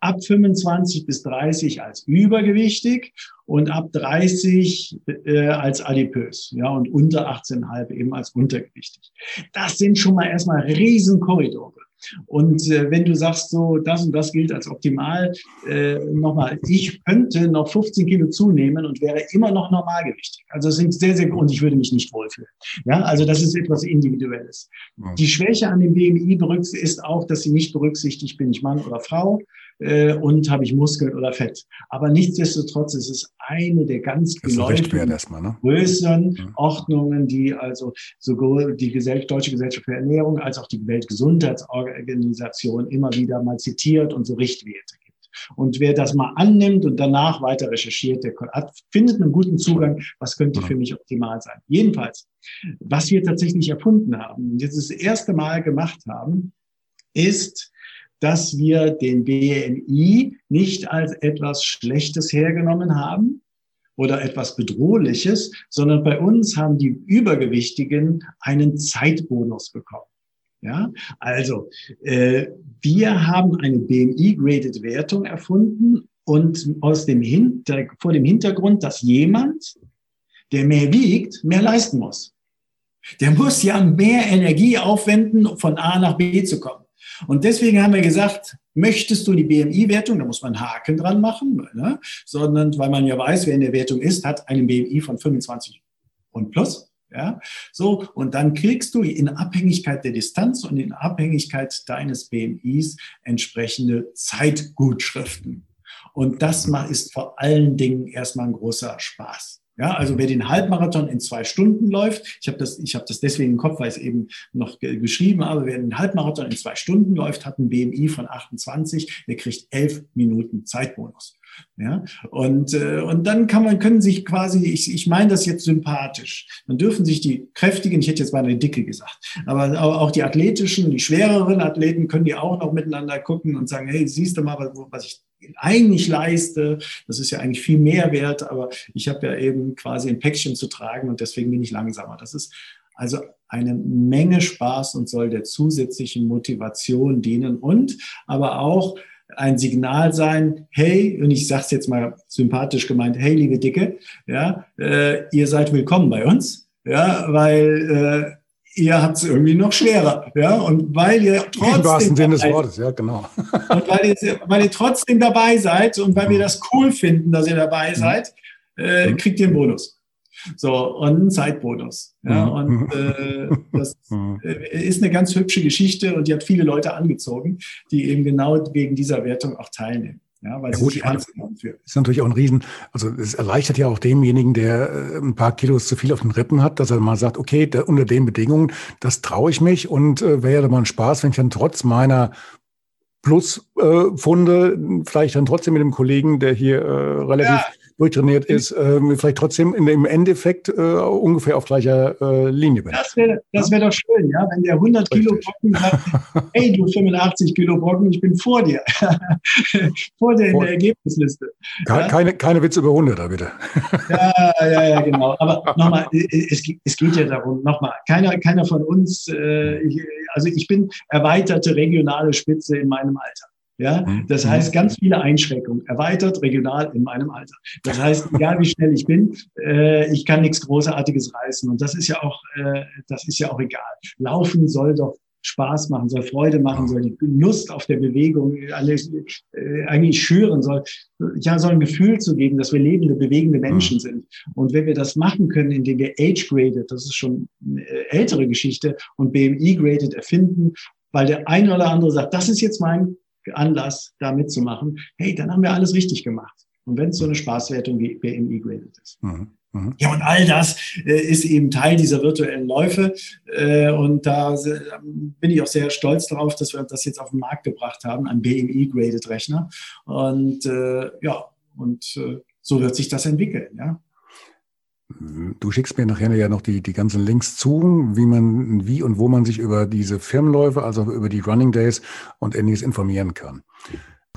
B: ab 25 bis 30 als übergewichtig und ab 30 äh, als adipös, ja, und unter 18,5 eben als untergewichtig. Das sind schon mal erstmal Riesenkorridore. Und äh, wenn du sagst, so das und das gilt als optimal, äh, nochmal, ich könnte noch 15 Kilo zunehmen und wäre immer noch normalgewichtig. Also es sind sehr, sehr und ich würde mich nicht wohlfühlen. Ja, also das ist etwas Individuelles. Ja. Die Schwäche an dem BMI ist auch, dass sie nicht berücksichtigt, bin ich Mann oder Frau äh, und habe ich Muskeln oder Fett. Aber nichtsdestotrotz ist es eine der ganz
A: geläufigen ne?
B: größeren ja. Ordnungen, die also sowohl die Gesell Deutsche Gesellschaft für Ernährung als auch die Weltgesundheitsorganisation immer wieder mal zitiert und so Richtwerte gibt. Und wer das mal annimmt und danach weiter recherchiert, der hat, findet einen guten Zugang, was könnte für mich optimal sein. Jedenfalls, was wir tatsächlich erfunden haben und jetzt das erste Mal gemacht haben, ist, dass wir den BMI nicht als etwas Schlechtes hergenommen haben oder etwas Bedrohliches, sondern bei uns haben die Übergewichtigen einen Zeitbonus bekommen. Ja, also äh, wir haben eine BMI-graded Wertung erfunden und aus dem Hinter vor dem Hintergrund, dass jemand, der mehr wiegt, mehr leisten muss. Der muss ja mehr Energie aufwenden, von A nach B zu kommen. Und deswegen haben wir gesagt, möchtest du die BMI-Wertung, da muss man einen Haken dran machen, ne? sondern weil man ja weiß, wer in der Wertung ist, hat einen BMI von 25 und plus. Ja, so, und dann kriegst du in Abhängigkeit der Distanz und in Abhängigkeit deines BMIs entsprechende Zeitgutschriften. Und das ist vor allen Dingen erstmal ein großer Spaß. Ja, also wer den Halbmarathon in zwei Stunden läuft, ich habe das, ich habe das deswegen im Kopf, weil ich es eben noch geschrieben habe, wer den Halbmarathon in zwei Stunden läuft, hat ein BMI von 28, der kriegt elf Minuten Zeitbonus. Ja, und, äh, und dann kann man, können sich quasi, ich, ich meine das jetzt sympathisch, dann dürfen sich die kräftigen, ich hätte jetzt mal eine dicke gesagt, aber auch die athletischen, die schwereren Athleten können die auch noch miteinander gucken und sagen, hey, siehst du mal, was, was ich eigentlich leiste. Das ist ja eigentlich viel mehr wert, aber ich habe ja eben quasi ein Päckchen zu tragen und deswegen bin ich langsamer. Das ist also eine Menge Spaß und soll der zusätzlichen Motivation dienen und aber auch ein Signal sein, hey, und ich sage es jetzt mal sympathisch gemeint, hey, liebe Dicke, ja, äh, ihr seid willkommen bei uns, ja, weil äh, ihr habt es irgendwie noch schwerer. Ja? Und weil ihr
A: trotzdem. Im wahrsten Sinne des Wortes, ja, genau.
B: und weil ihr, weil ihr trotzdem dabei seid und weil wir das cool finden, dass ihr dabei mhm. seid, äh, mhm. kriegt ihr einen Bonus. So, und einen Zeitbonus. Ja, mhm. und äh, das äh, ist eine ganz hübsche Geschichte und die hat viele Leute angezogen, die eben genau wegen dieser Wertung auch teilnehmen. Ja, weil ja, gut.
A: Ist natürlich auch ein Riesen, also es erleichtert ja auch demjenigen, der äh, ein paar Kilos zu viel auf den Rippen hat, dass er mal sagt, okay, da, unter den Bedingungen, das traue ich mich und äh, wäre ja mal ein Spaß, wenn ich dann trotz meiner Plusfunde äh, vielleicht dann trotzdem mit dem Kollegen, der hier äh, relativ ja durchtrainiert ist, äh, vielleicht trotzdem in, im Endeffekt äh, ungefähr auf gleicher äh, Linie bin.
B: Das wäre das wär doch schön, ja, wenn der 100 Richtig. Kilo Brocken sagt, hey du 85 Kilo Brocken, ich bin vor dir, vor dir in der Ergebnisliste.
A: Keine, ja? keine, keine Witze über 100 bitte.
B: ja, ja, ja, genau. Aber nochmal, es, es geht ja darum, nochmal, keiner, keiner von uns, äh, ich, also ich bin erweiterte regionale Spitze in meinem Alter. Ja, mhm. das heißt ganz viele Einschränkungen, erweitert, regional in meinem Alter. Das heißt, egal wie schnell ich bin, äh, ich kann nichts Großartiges reißen. Und das ist ja auch, äh, das ist ja auch egal. Laufen soll doch Spaß machen, soll Freude machen, soll die Lust auf der Bewegung alles, äh, eigentlich schüren, soll, ja, soll ein Gefühl zu geben, dass wir lebende, bewegende Menschen mhm. sind. Und wenn wir das machen können, indem wir age-graded, das ist schon eine ältere Geschichte, und BMI-graded erfinden, weil der eine oder andere sagt, das ist jetzt mein Anlass, da mitzumachen, hey, dann haben wir alles richtig gemacht. Und wenn es so eine Spaßwertung wie BMI graded ist. Mhm. Mhm. Ja, und all das äh, ist eben Teil dieser virtuellen Läufe. Äh, und da äh, bin ich auch sehr stolz darauf, dass wir das jetzt auf den Markt gebracht haben, ein BMI-graded Rechner. Und äh, ja, und äh, so wird sich das entwickeln, ja.
A: Du schickst mir nachher ja noch die, die ganzen Links zu, wie man, wie und wo man sich über diese Firmenläufe, also über die Running Days und ähnliches informieren kann.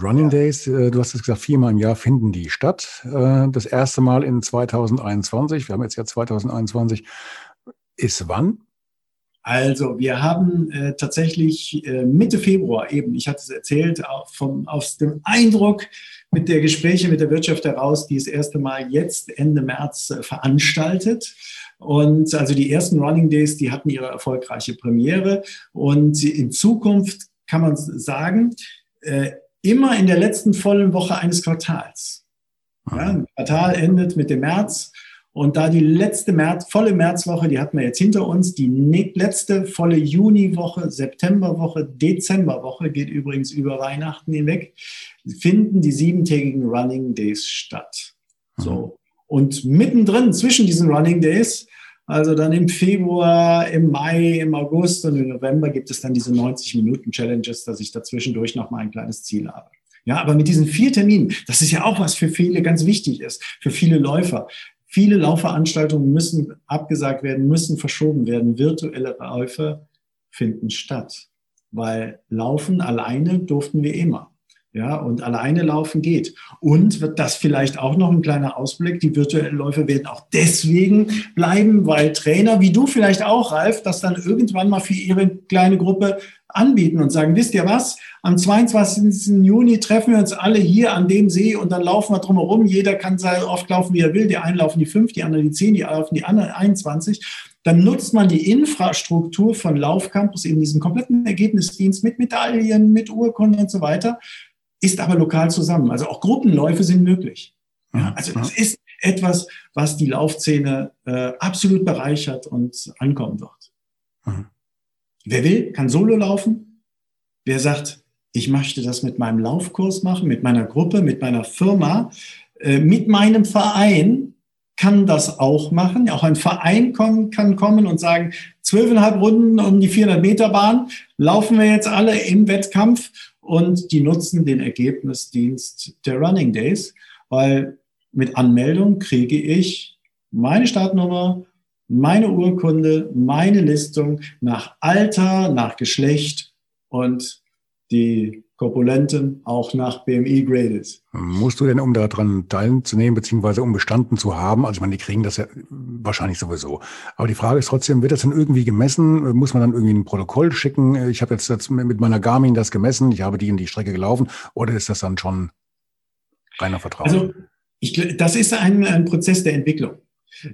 A: Running. Days, äh, du hast es gesagt, viermal im Jahr finden die statt. Äh, das erste Mal in 2021, wir haben jetzt ja 2021, ist wann?
B: Also wir haben äh, tatsächlich äh, Mitte Februar eben, ich hatte es erzählt, auch vom, aus dem Eindruck mit der Gespräche mit der Wirtschaft heraus, die das erste Mal jetzt Ende März äh, veranstaltet. Und also die ersten Running Days, die hatten ihre erfolgreiche Premiere. Und in Zukunft kann man sagen, äh, immer in der letzten vollen Woche eines Quartals. Ja, ein Quartal endet mit dem März und da die letzte März, volle Märzwoche, die hatten wir jetzt hinter uns, die letzte volle Juniwoche, Septemberwoche, Dezemberwoche geht übrigens über Weihnachten hinweg, finden die siebentägigen Running Days statt. So. Und mittendrin zwischen diesen Running Days, also dann im Februar, im Mai, im August und im November gibt es dann diese 90-Minuten-Challenges, dass ich dazwischendurch nochmal ein kleines Ziel habe. Ja, aber mit diesen vier Terminen, das ist ja auch was für viele ganz wichtig ist, für viele Läufer. Viele Laufveranstaltungen müssen abgesagt werden, müssen verschoben werden. Virtuelle Läufe finden statt, weil Laufen alleine durften wir immer. Ja, und alleine laufen geht. Und wird das vielleicht auch noch ein kleiner Ausblick. Die virtuellen Läufe werden auch deswegen bleiben, weil Trainer wie du vielleicht auch, Ralf, das dann irgendwann mal für ihre kleine Gruppe anbieten und sagen, wisst ihr was? Am 22. Juni treffen wir uns alle hier an dem See und dann laufen wir drumherum. Jeder kann so oft laufen, wie er will. Die einen laufen die fünf, die anderen die zehn, die laufen die anderen 21 dann nutzt man die Infrastruktur von Laufcampus, eben diesen kompletten Ergebnisdienst mit Medaillen, mit Urkunden und so weiter, ist aber lokal zusammen. Also auch Gruppenläufe sind möglich. Ja, also das ist etwas, was die Laufszene äh, absolut bereichert und ankommen wird. Mhm. Wer will, kann solo laufen. Wer sagt, ich möchte das mit meinem Laufkurs machen, mit meiner Gruppe, mit meiner Firma, äh, mit meinem Verein, kann das auch machen. Auch ein Verein kann kommen und sagen, zwölfeinhalb Runden um die 400 Meter Bahn laufen wir jetzt alle im Wettkampf und die nutzen den Ergebnisdienst der Running Days, weil mit Anmeldung kriege ich meine Startnummer, meine Urkunde, meine Listung nach Alter, nach Geschlecht und die Korpulenten auch nach BMI graded.
A: Musst du denn, um daran teilzunehmen, beziehungsweise um bestanden zu haben, also ich meine, die kriegen das ja wahrscheinlich sowieso. Aber die Frage ist trotzdem, wird das denn irgendwie gemessen? Muss man dann irgendwie ein Protokoll schicken? Ich habe jetzt mit meiner Garmin das gemessen, ich habe die in die Strecke gelaufen, oder ist das dann schon reiner Vertrauen?
B: Also ich, das ist ein, ein Prozess der Entwicklung.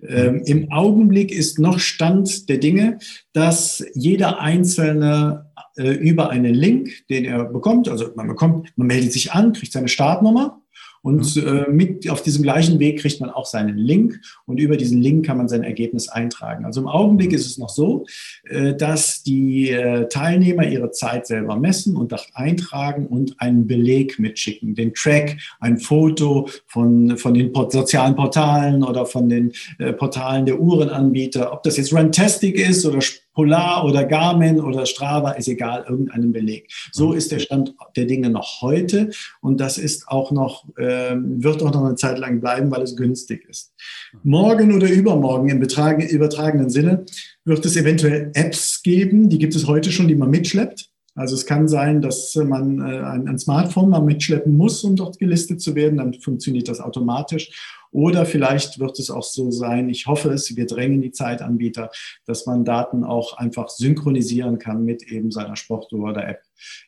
B: Ähm, Im Augenblick ist noch Stand der Dinge, dass jeder einzelne äh, über einen Link, den er bekommt. Also man bekommt, man meldet sich an, kriegt seine Startnummer und mhm. äh, mit auf diesem gleichen Weg kriegt man auch seinen Link und über diesen Link kann man sein Ergebnis eintragen. Also im Augenblick ist es noch so, äh, dass die äh, Teilnehmer ihre Zeit selber messen und eintragen und einen Beleg mitschicken, den Track, ein Foto von, von den sozialen Portalen oder von den äh, Portalen der Uhrenanbieter, ob das jetzt Runtastic ist oder Polar oder Garmin oder Strava, ist egal, irgendeinen Beleg. So ist der Stand der Dinge noch heute und das ist auch noch, äh, wird auch noch eine Zeit lang bleiben, weil es günstig ist. Morgen oder übermorgen im übertragenen Sinne wird es eventuell Apps geben, die gibt es heute schon, die man mitschleppt. Also es kann sein, dass man äh, ein, ein Smartphone mal mitschleppen muss, um dort gelistet zu werden. Dann funktioniert das automatisch. Oder vielleicht wird es auch so sein, ich hoffe es, wir drängen die Zeitanbieter, dass man Daten auch einfach synchronisieren kann mit eben seiner Sportuhr oder App.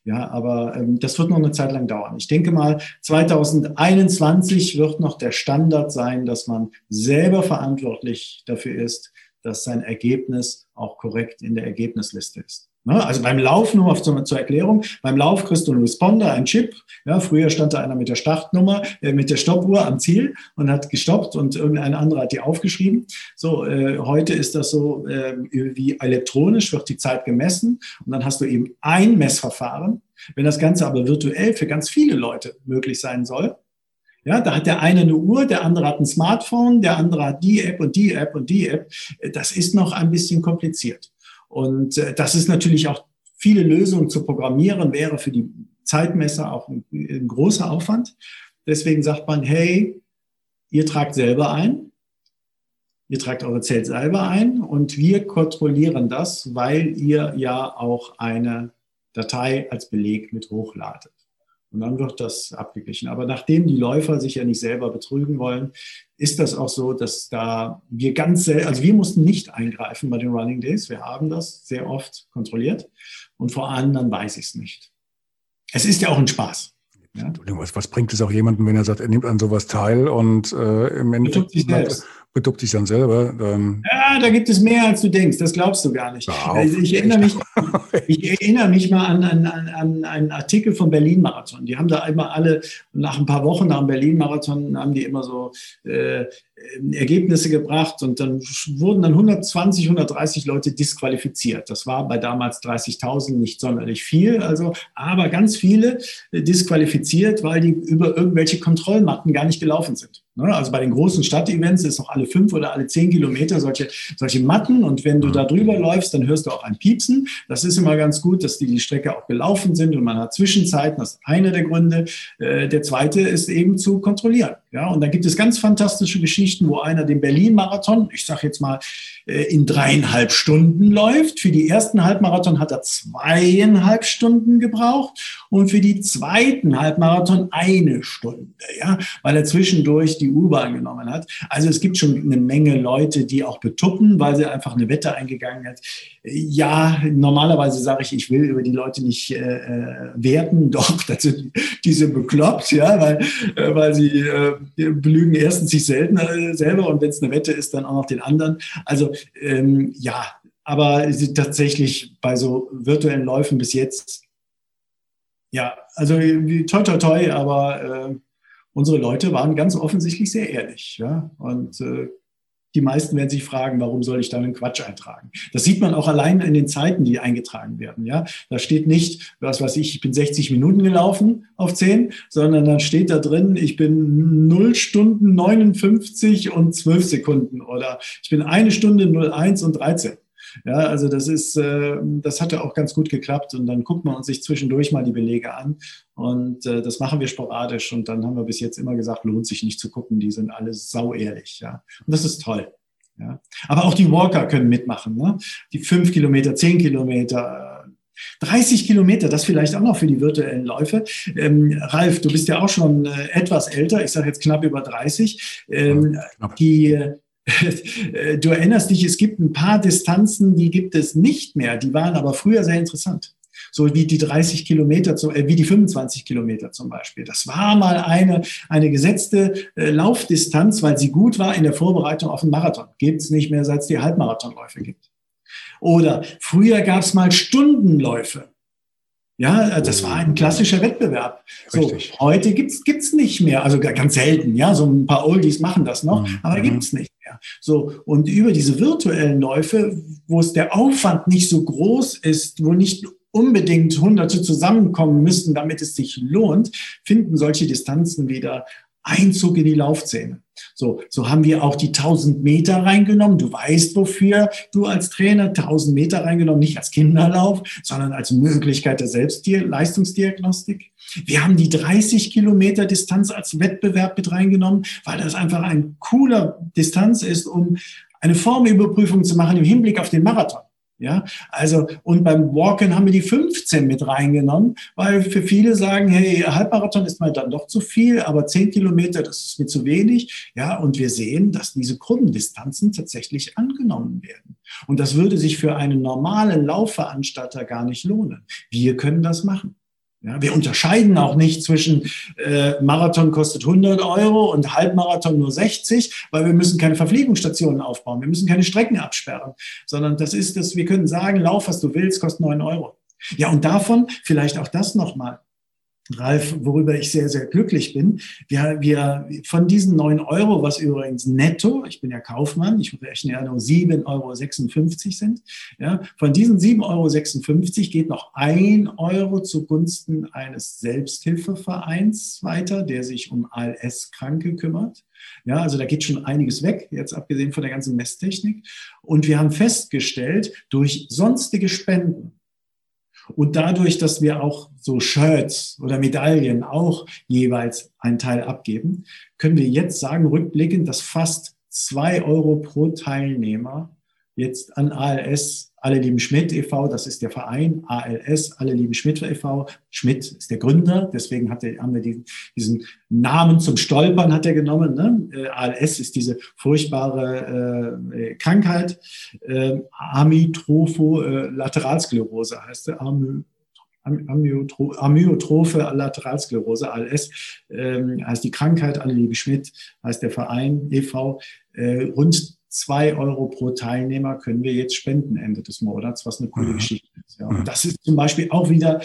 B: Ja, aber ähm, das wird noch eine Zeit lang dauern. Ich denke mal, 2021 wird noch der Standard sein, dass man selber verantwortlich dafür ist, dass sein Ergebnis auch korrekt in der Ergebnisliste ist. Ne? Also beim Laufen, nur zur, zur Erklärung, beim Lauf kriegst du einen Responder, ein Chip. Ja, früher stand da einer mit der Startnummer, äh, mit der Stoppuhr am Ziel und hat gestoppt und irgendein anderer hat die aufgeschrieben. So, äh, heute ist das so äh, wie elektronisch, wird die Zeit gemessen und dann hast du eben ein Messverfahren. Wenn das Ganze aber virtuell für ganz viele Leute möglich sein soll, ja, da hat der eine eine Uhr, der andere hat ein Smartphone, der andere hat die App und die App und die App. Äh, das ist noch ein bisschen kompliziert. Und äh, das ist natürlich auch viele Lösungen zu programmieren, wäre für die Zeitmesser auch ein, ein großer Aufwand. Deswegen sagt man, hey, ihr tragt selber ein, ihr tragt eure Zelt selber ein und wir kontrollieren das, weil ihr ja auch eine Datei als Beleg mit hochladet. Und dann wird das abgeglichen. Aber nachdem die Läufer sich ja nicht selber betrügen wollen, ist das auch so, dass da wir ganz selten, also wir mussten nicht eingreifen bei den Running Days. Wir haben das sehr oft kontrolliert. Und vor anderen weiß ich es nicht. Es ist ja auch ein Spaß.
A: Ja? Was, was bringt es auch jemandem, wenn er sagt, er nimmt an sowas teil und äh, im Endeffekt beduckt sich dann selber.
B: Dann ja, da gibt es mehr, als du denkst. Das glaubst du gar nicht. Also ich, erinnere mich, ich erinnere mich mal an, an, an einen Artikel vom Berlin-Marathon. Die haben da einmal alle, nach ein paar Wochen nach dem Berlin-Marathon, haben die immer so äh, Ergebnisse gebracht und dann wurden dann 120, 130 Leute disqualifiziert. Das war bei damals 30.000 nicht sonderlich viel, also, aber ganz viele disqualifiziert, weil die über irgendwelche Kontrollmatten gar nicht gelaufen sind. Ne? Also bei den großen Stadtevents ist noch alle fünf oder alle zehn Kilometer solche, solche Matten und wenn du da drüber läufst, dann hörst du auch ein Piepsen. Das ist immer ganz gut, dass die die Strecke auch gelaufen sind und man hat Zwischenzeiten. Das ist einer der Gründe. Äh, der zweite ist eben zu kontrollieren. Ja, und da gibt es ganz fantastische Geschichten, wo einer den Berlin-Marathon, ich sage jetzt mal, in dreieinhalb Stunden läuft. Für die ersten Halbmarathon hat er zweieinhalb Stunden gebraucht und für die zweiten Halbmarathon eine Stunde, ja, weil er zwischendurch die U-Bahn genommen hat. Also es gibt schon eine Menge Leute, die auch betuppen, weil sie einfach eine Wette eingegangen hat. Ja, normalerweise sage ich, ich will über die Leute nicht äh, äh werten, doch, das sind diese bekloppt, ja, weil, äh, weil sie äh, belügen erstens sich selten äh, selber und wenn es eine Wette ist, dann auch noch den anderen. Also ähm, ja, aber tatsächlich bei so virtuellen Läufen bis jetzt, ja, also toi toi toi, aber äh, unsere Leute waren ganz offensichtlich sehr ehrlich, ja, und äh, die meisten werden sich fragen, warum soll ich da einen Quatsch eintragen? Das sieht man auch allein in den Zeiten, die eingetragen werden. Ja, da steht nicht, was weiß ich, ich bin 60 Minuten gelaufen auf 10, sondern dann steht da drin, ich bin 0 Stunden 59 und 12 Sekunden oder ich bin eine Stunde 01 und 13. Ja, also das ist, äh, das hatte auch ganz gut geklappt und dann guckt man uns sich zwischendurch mal die Belege an und äh, das machen wir sporadisch und dann haben wir bis jetzt immer gesagt, lohnt sich nicht zu gucken, die sind alle sau ehrlich, ja. Und das ist toll. Ja. Aber auch die Walker können mitmachen, ne? Die fünf Kilometer, zehn Kilometer, 30 Kilometer, das vielleicht auch noch für die virtuellen Läufe. Ähm, Ralf, du bist ja auch schon äh, etwas älter, ich sage jetzt knapp über 30. Ähm, ja, die du erinnerst dich, es gibt ein paar Distanzen, die gibt es nicht mehr, die waren aber früher sehr interessant. So wie die 30 Kilometer, äh, wie die 25 Kilometer zum Beispiel. Das war mal eine, eine gesetzte äh, Laufdistanz, weil sie gut war in der Vorbereitung auf den Marathon. Gibt es nicht mehr, seit es die Halbmarathonläufe gibt. Oder früher gab es mal Stundenläufe. Ja, das war ein klassischer Wettbewerb. So, heute gibt's gibt's nicht mehr, also ganz selten. Ja, so ein paar Oldies machen das noch, mhm. aber gibt's nicht mehr. So und über diese virtuellen Läufe, wo es der Aufwand nicht so groß ist, wo nicht unbedingt Hunderte zusammenkommen müssen, damit es sich lohnt, finden solche Distanzen wieder Einzug in die Laufszene. So, so haben wir auch die 1000 Meter reingenommen. Du weißt, wofür du als Trainer 1000 Meter reingenommen, nicht als Kinderlauf, sondern als Möglichkeit der Selbstleistungsdiagnostik. Wir haben die 30 Kilometer Distanz als Wettbewerb mit reingenommen, weil das einfach ein cooler Distanz ist, um eine Formüberprüfung zu machen im Hinblick auf den Marathon. Ja, also, und beim Walken haben wir die 15 mit reingenommen, weil für viele sagen, hey, Halbmarathon ist mal dann doch zu viel, aber 10 Kilometer, das ist mir zu wenig. Ja, und wir sehen, dass diese Kundendistanzen tatsächlich angenommen werden. Und das würde sich für einen normalen Laufveranstalter gar nicht lohnen. Wir können das machen. Ja, wir unterscheiden auch nicht zwischen äh, Marathon kostet 100 Euro und Halbmarathon nur 60, weil wir müssen keine Verpflegungsstationen aufbauen, wir müssen keine Strecken absperren, sondern das ist das, wir können sagen, lauf, was du willst, kostet 9 Euro. Ja, und davon vielleicht auch das nochmal. Ralf, worüber ich sehr, sehr glücklich bin. Wir, wir von diesen neun Euro, was übrigens netto, ich bin ja Kaufmann, ich rechne ja nur 7,56 Euro sind, ja, von diesen 7,56 Euro geht noch ein Euro zugunsten eines Selbsthilfevereins weiter, der sich um ALS-Kranke kümmert. Ja, also da geht schon einiges weg, jetzt abgesehen von der ganzen Messtechnik. Und wir haben festgestellt, durch sonstige Spenden, und dadurch, dass wir auch so Shirts oder Medaillen auch jeweils einen Teil abgeben, können wir jetzt sagen, rückblickend, dass fast zwei Euro pro Teilnehmer jetzt an ALS Alle lieben Schmidt e.V., das ist der Verein, ALS, Alle lieben Schmidt e.V. Schmidt ist der Gründer, deswegen hat er, haben wir diesen, diesen Namen zum Stolpern hat er genommen. Ne? Äh, ALS ist diese furchtbare äh, Krankheit, äh, Amyotropho-Lateralsklerose äh, heißt er, Amy Amyotrophe Lateralsklerose, ALS, ähm, heißt die Krankheit, Alle liebe Schmidt, heißt der Verein e.V. Äh, rund zwei Euro pro Teilnehmer können wir jetzt spenden Ende des Monats, was eine coole mhm. Geschichte ist. Ja. Und mhm. das ist zum Beispiel auch wieder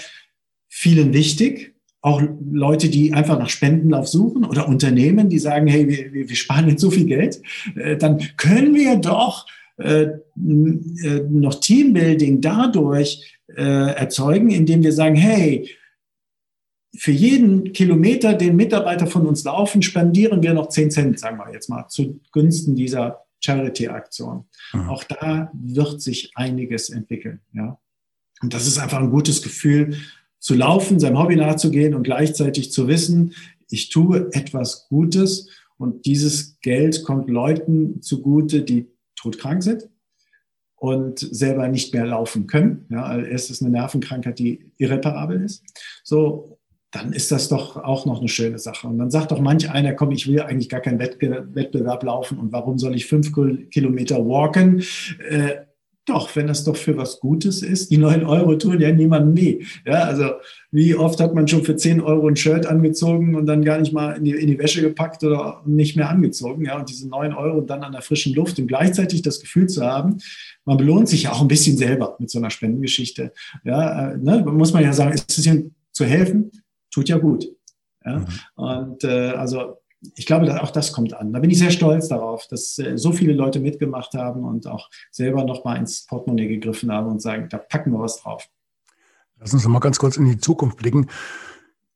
B: vielen wichtig. Auch Leute, die einfach nach Spendenlauf suchen oder Unternehmen, die sagen, hey, wir, wir sparen jetzt so viel Geld, äh, dann können wir doch äh, äh, noch Teambuilding dadurch erzeugen, indem wir sagen, hey, für jeden Kilometer, den Mitarbeiter von uns laufen, spendieren wir noch 10 Cent, sagen wir jetzt mal, zugunsten dieser Charity-Aktion. Mhm. Auch da wird sich einiges entwickeln. Ja. Und das ist einfach ein gutes Gefühl, zu laufen, seinem Hobby nachzugehen und gleichzeitig zu wissen, ich tue etwas Gutes und dieses Geld kommt Leuten zugute, die todkrank sind und selber nicht mehr laufen können. Ja, es ist eine Nervenkrankheit, die irreparabel ist. So, dann ist das doch auch noch eine schöne Sache. Und dann sagt doch manch einer, komm, ich will eigentlich gar keinen Wettbewerb laufen und warum soll ich fünf Kilometer walken? Äh, doch, wenn das doch für was Gutes ist, die neun Euro tun ja niemandem weh. Ja, also wie oft hat man schon für zehn Euro ein Shirt angezogen und dann gar nicht mal in die, in die Wäsche gepackt oder nicht mehr angezogen. Ja, und diese neun Euro dann an der frischen Luft und gleichzeitig das Gefühl zu haben, man belohnt sich ja auch ein bisschen selber mit so einer Spendengeschichte. Ja, äh, ne, muss man ja sagen, ist es ihnen zu helfen, tut ja gut. Ja, mhm. und äh, also ich glaube, auch das kommt an. Da bin ich sehr stolz darauf, dass äh, so viele Leute mitgemacht haben und auch selber noch mal ins Portemonnaie gegriffen haben und sagen, da packen wir was drauf.
A: Lass uns noch mal ganz kurz in die Zukunft blicken.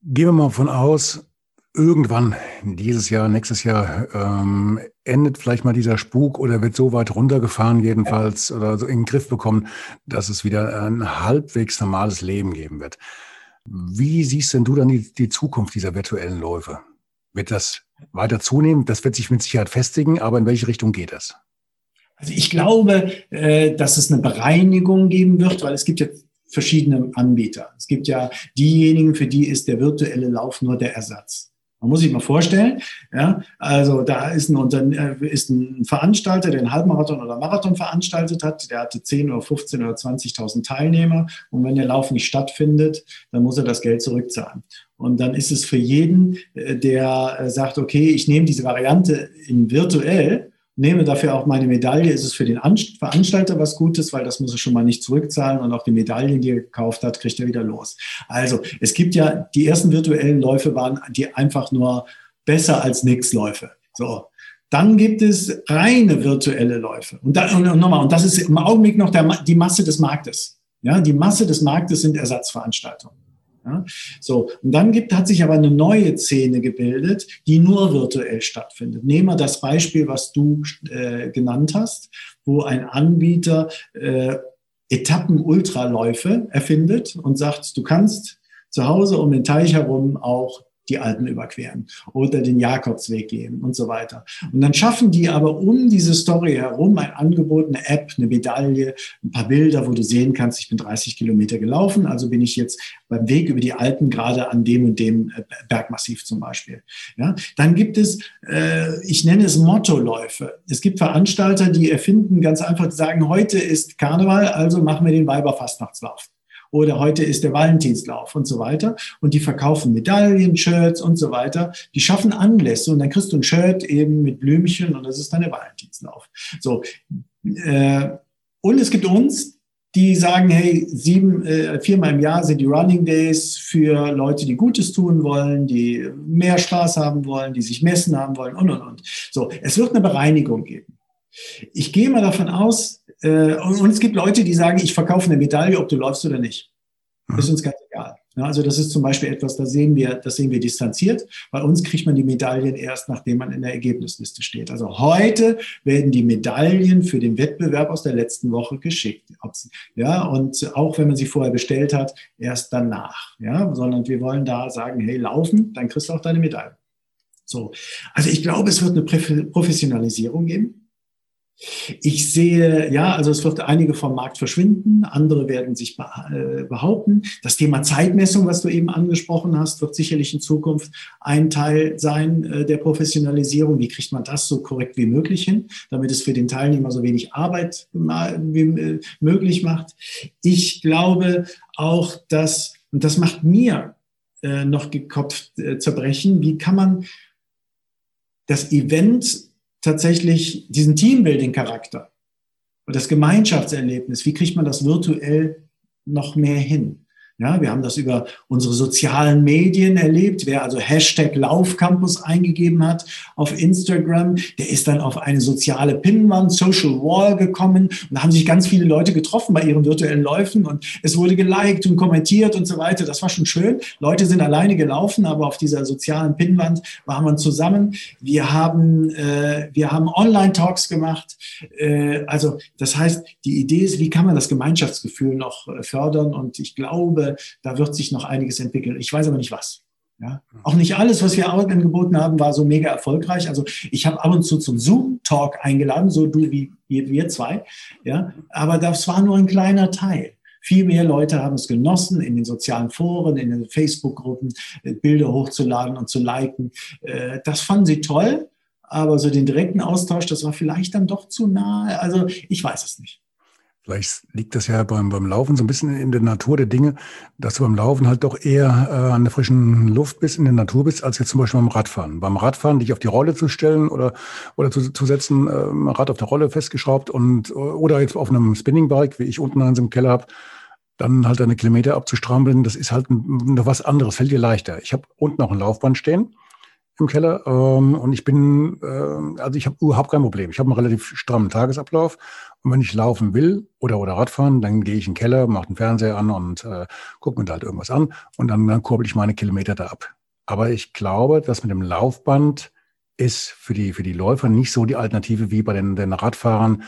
A: Gehen wir mal von aus, irgendwann dieses Jahr, nächstes Jahr ähm, endet vielleicht mal dieser Spuk oder wird so weit runtergefahren jedenfalls oder so in den Griff bekommen, dass es wieder ein halbwegs normales Leben geben wird. Wie siehst denn du dann die, die Zukunft dieser virtuellen Läufe? Wird das weiter zunehmen? Das wird sich mit Sicherheit festigen, aber in welche Richtung geht das?
B: Also ich glaube, äh, dass es eine Bereinigung geben wird, weil es gibt ja verschiedene Anbieter. Es gibt ja diejenigen, für die ist der virtuelle Lauf nur der Ersatz. Man muss sich mal vorstellen, ja, also da ist ein, äh, ist ein Veranstalter, der einen Halbmarathon oder Marathon veranstaltet hat, der hatte 10 oder 15 oder 20.000 Teilnehmer und wenn der Lauf nicht stattfindet, dann muss er das Geld zurückzahlen. Und dann ist es für jeden, äh, der äh, sagt, okay, ich nehme diese Variante in virtuell, nehme dafür auch meine Medaille, ist es für den Veranstalter was Gutes, weil das muss er schon mal nicht zurückzahlen und auch die Medaillen, die er gekauft hat, kriegt er wieder los. Also es gibt ja, die ersten virtuellen Läufe waren die einfach nur besser als nix Läufe. So. Dann gibt es reine virtuelle Läufe. Und, da, und, und nochmal, und das ist im Augenblick noch der, die Masse des Marktes. Ja, die Masse des Marktes sind Ersatzveranstaltungen. Ja, so, und dann gibt, hat sich aber eine neue Szene gebildet, die nur virtuell stattfindet. Nehmen wir das Beispiel, was du äh, genannt hast, wo ein Anbieter äh, Etappen-Ultraläufe erfindet und sagt, du kannst zu Hause um den Teich herum auch die Alpen überqueren oder den Jakobsweg gehen und so weiter. Und dann schaffen die aber um diese Story herum ein Angebot, eine App, eine Medaille, ein paar Bilder, wo du sehen kannst, ich bin 30 Kilometer gelaufen, also bin ich jetzt beim Weg über die Alpen gerade an dem und dem äh, Bergmassiv zum Beispiel. Ja, dann gibt es, äh, ich nenne es Mottoläufe. Es gibt Veranstalter, die erfinden ganz einfach, sagen, heute ist Karneval, also machen wir den Weiberfastnachtslauf oder heute ist der Valentinslauf und so weiter. Und die verkaufen Medaillen, Shirts und so weiter. Die schaffen Anlässe und dann kriegst du ein Shirt eben mit Blümchen und das ist dann der Valentinslauf. So. Äh, und es gibt uns, die sagen, hey, sieben, äh, viermal im Jahr sind die Running Days für Leute, die Gutes tun wollen, die mehr Spaß haben wollen, die sich messen haben wollen und, und, und. So, es wird eine Bereinigung geben. Ich gehe mal davon aus, äh, und, und, es gibt Leute, die sagen, ich verkaufe eine Medaille, ob du läufst oder nicht. Das ist uns ganz egal. Ja, also das ist zum Beispiel etwas, da sehen wir, das sehen wir distanziert. Bei uns kriegt man die Medaillen erst, nachdem man in der Ergebnisliste steht. Also heute werden die Medaillen für den Wettbewerb aus der letzten Woche geschickt. Ja, und auch wenn man sie vorher bestellt hat, erst danach. Ja, sondern wir wollen da sagen, hey, laufen, dann kriegst du auch deine Medaille. So. Also ich glaube, es wird eine Professionalisierung geben. Ich sehe, ja, also es wird einige vom Markt verschwinden, andere werden sich äh, behaupten. Das Thema Zeitmessung, was du eben angesprochen hast, wird sicherlich in Zukunft ein Teil sein äh, der Professionalisierung. Wie kriegt man das so korrekt wie möglich hin, damit es für den Teilnehmer so wenig Arbeit wie äh, möglich macht? Ich glaube auch, dass, und das macht mir noch gekopft zerbrechen, wie kann man das Event tatsächlich diesen Teambuilding-Charakter und das Gemeinschaftserlebnis, wie kriegt man das virtuell noch mehr hin? Ja, wir haben das über unsere sozialen Medien erlebt. Wer also Hashtag Laufcampus eingegeben hat auf Instagram, der ist dann auf eine soziale Pinnwand, Social Wall gekommen und da haben sich ganz viele Leute getroffen bei ihren virtuellen Läufen und es wurde geliked und kommentiert und so weiter. Das war schon schön. Leute sind alleine gelaufen, aber auf dieser sozialen Pinnwand waren wir zusammen. Wir haben, äh, wir haben Online-Talks gemacht. Äh, also das heißt, die Idee ist, wie kann man das Gemeinschaftsgefühl noch äh, fördern? Und ich glaube, da wird sich noch einiges entwickeln. Ich weiß aber nicht was. Ja? Auch nicht alles, was wir angeboten haben, war so mega erfolgreich. Also ich habe ab und zu zum Zoom-Talk eingeladen, so du wie wir zwei. Ja? Aber das war nur ein kleiner Teil. Viel mehr Leute haben es genossen, in den sozialen Foren, in den Facebook-Gruppen äh, Bilder hochzuladen und zu liken. Äh, das fanden sie toll, aber so den direkten Austausch, das war vielleicht dann doch zu nahe. Also ich weiß es nicht.
A: Vielleicht liegt das ja beim, beim Laufen so ein bisschen in der Natur der Dinge, dass du beim Laufen halt doch eher äh, an der frischen Luft bist, in der Natur bist, als jetzt zum Beispiel beim Radfahren. Beim Radfahren dich auf die Rolle zu stellen oder, oder zu, zu setzen, äh, Rad auf der Rolle festgeschraubt und oder jetzt auf einem Spinningbike, wie ich unten eins im Keller habe, dann halt eine Kilometer abzustrampeln, das ist halt noch was anderes, fällt dir leichter. Ich habe unten noch ein Laufband stehen im Keller ähm, und ich bin, äh, also ich habe überhaupt kein Problem. Ich habe einen relativ strammen Tagesablauf und wenn ich laufen will oder oder Radfahren, dann gehe ich in den Keller, mache den Fernseher an und äh, gucke mir da halt irgendwas an und dann, dann kurbel ich meine Kilometer da ab. Aber ich glaube, dass mit dem Laufband ist für die für die Läufer nicht so die Alternative wie bei den, den Radfahrern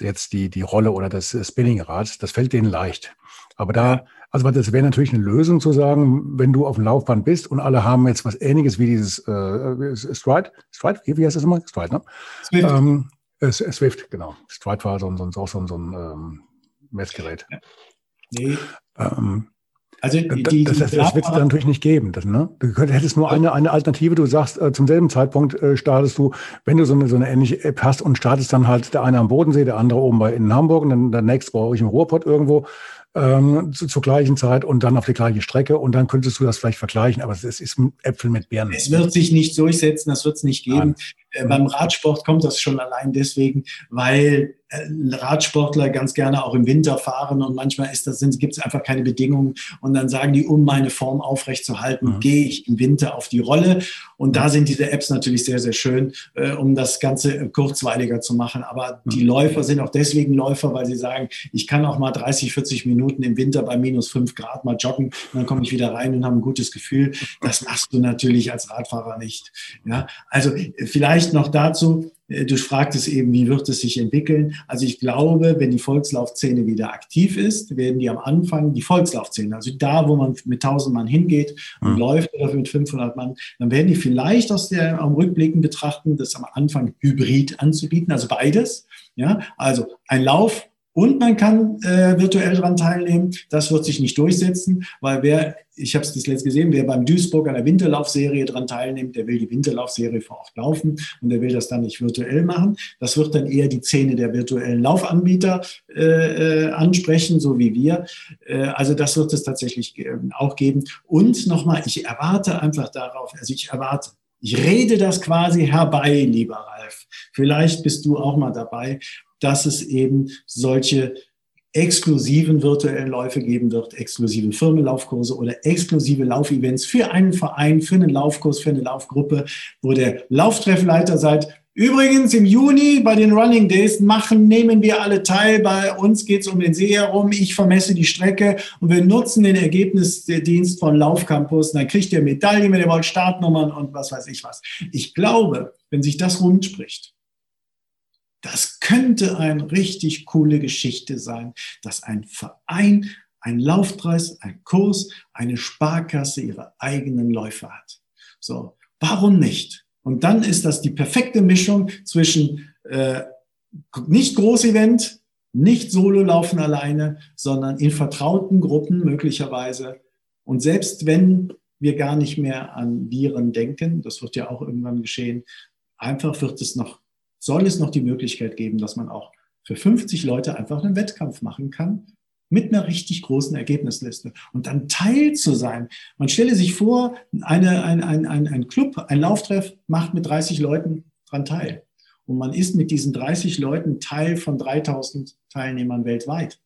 A: jetzt die die Rolle oder das Spinningrad. Das fällt denen leicht. Aber da, also das wäre natürlich eine Lösung zu sagen, wenn du auf dem Laufband bist und alle haben jetzt was ähnliches wie dieses äh, Stride, Stride, wie, heißt das immer? Stride, ne? Swift. Ähm, äh, Swift, genau. Stride war so, so, auch so, so ein ähm, Messgerät. Ja. Nee. Ähm, also die, die, das, das, das wird es natürlich nicht geben. Das, ne? Du hättest nur eine, eine Alternative. Du sagst, äh, zum selben Zeitpunkt äh, startest du, wenn du so eine, so eine ähnliche App hast und startest dann halt der eine am Bodensee, der andere oben bei in Hamburg und dann der nächste bei euch im Ruhrpott irgendwo ähm, zu, zur gleichen Zeit und dann auf die gleiche Strecke und dann könntest du das vielleicht vergleichen, aber es ist Äpfel mit Birnen.
B: Es wird sich nicht durchsetzen, das wird es nicht geben. Äh, beim Radsport kommt das schon allein deswegen, weil äh, Radsportler ganz gerne auch im Winter fahren und manchmal ist das, gibt es einfach keine Bedingungen und dann sagen die, um meine Form aufrechtzuerhalten, mhm. gehe ich im Winter auf die Rolle und da sind diese Apps natürlich sehr, sehr schön, äh, um das Ganze kurzweiliger zu machen. Aber mhm. die Läufer sind auch deswegen Läufer, weil sie sagen, ich kann auch mal 30, 40 Minuten im Winter bei minus 5 Grad mal joggen und dann komme ich wieder rein und habe ein gutes Gefühl. Das machst du natürlich als Radfahrer nicht. Ja, also vielleicht noch dazu, äh, du fragtest eben, wie wird es sich entwickeln? Also ich glaube, wenn die Volkslaufszene wieder aktiv ist, werden die am Anfang, die Volkslaufszene, also da, wo man mit 1000 Mann hingeht und mhm. läuft oder mit 500 Mann, dann werden die vielleicht aus der am Rückblicken betrachten, das am Anfang hybrid anzubieten, also beides. Ja, also ein Lauf und man kann äh, virtuell daran teilnehmen. Das wird sich nicht durchsetzen, weil wer, ich habe es das letzte gesehen, wer beim Duisburg an der Winterlaufserie daran teilnimmt, der will die Winterlaufserie vor Ort laufen und der will das dann nicht virtuell machen. Das wird dann eher die Szene der virtuellen Laufanbieter äh, äh, ansprechen, so wie wir. Äh, also das wird es tatsächlich äh, auch geben. Und nochmal, ich erwarte einfach darauf, also ich erwarte, ich rede das quasi herbei, lieber Ralf. Vielleicht bist du auch mal dabei, dass es eben solche exklusiven virtuellen Läufe geben wird, exklusive Firmenlaufkurse oder exklusive Laufevents für einen Verein, für einen Laufkurs, für eine Laufgruppe, wo der Lauftreffleiter sagt, Übrigens im Juni bei den Running Days machen, nehmen wir alle teil. Bei uns geht es um den See herum. Ich vermesse die Strecke und wir nutzen den Ergebnisdienst von Laufcampus. Dann kriegt ihr Medaillen, wenn ihr wollt, Startnummern und was weiß ich was. Ich glaube, wenn sich das rund spricht, das könnte eine richtig coole Geschichte sein, dass ein Verein, ein Laufpreis, ein Kurs, eine Sparkasse ihre eigenen Läufe hat. So, warum nicht? Und dann ist das die perfekte Mischung zwischen äh, nicht Großevent, nicht Solo-Laufen alleine, sondern in vertrauten Gruppen möglicherweise. Und selbst wenn wir gar nicht mehr an Viren denken, das wird ja auch irgendwann geschehen, einfach wird es noch soll es noch die Möglichkeit geben, dass man auch für 50 Leute einfach einen Wettkampf machen kann mit einer richtig großen Ergebnisliste und dann Teil zu sein. Man stelle sich vor, eine, ein, ein, ein, ein Club, ein Lauftreff macht mit 30 Leuten dran teil. Und man ist mit diesen 30 Leuten Teil von 3000 Teilnehmern weltweit.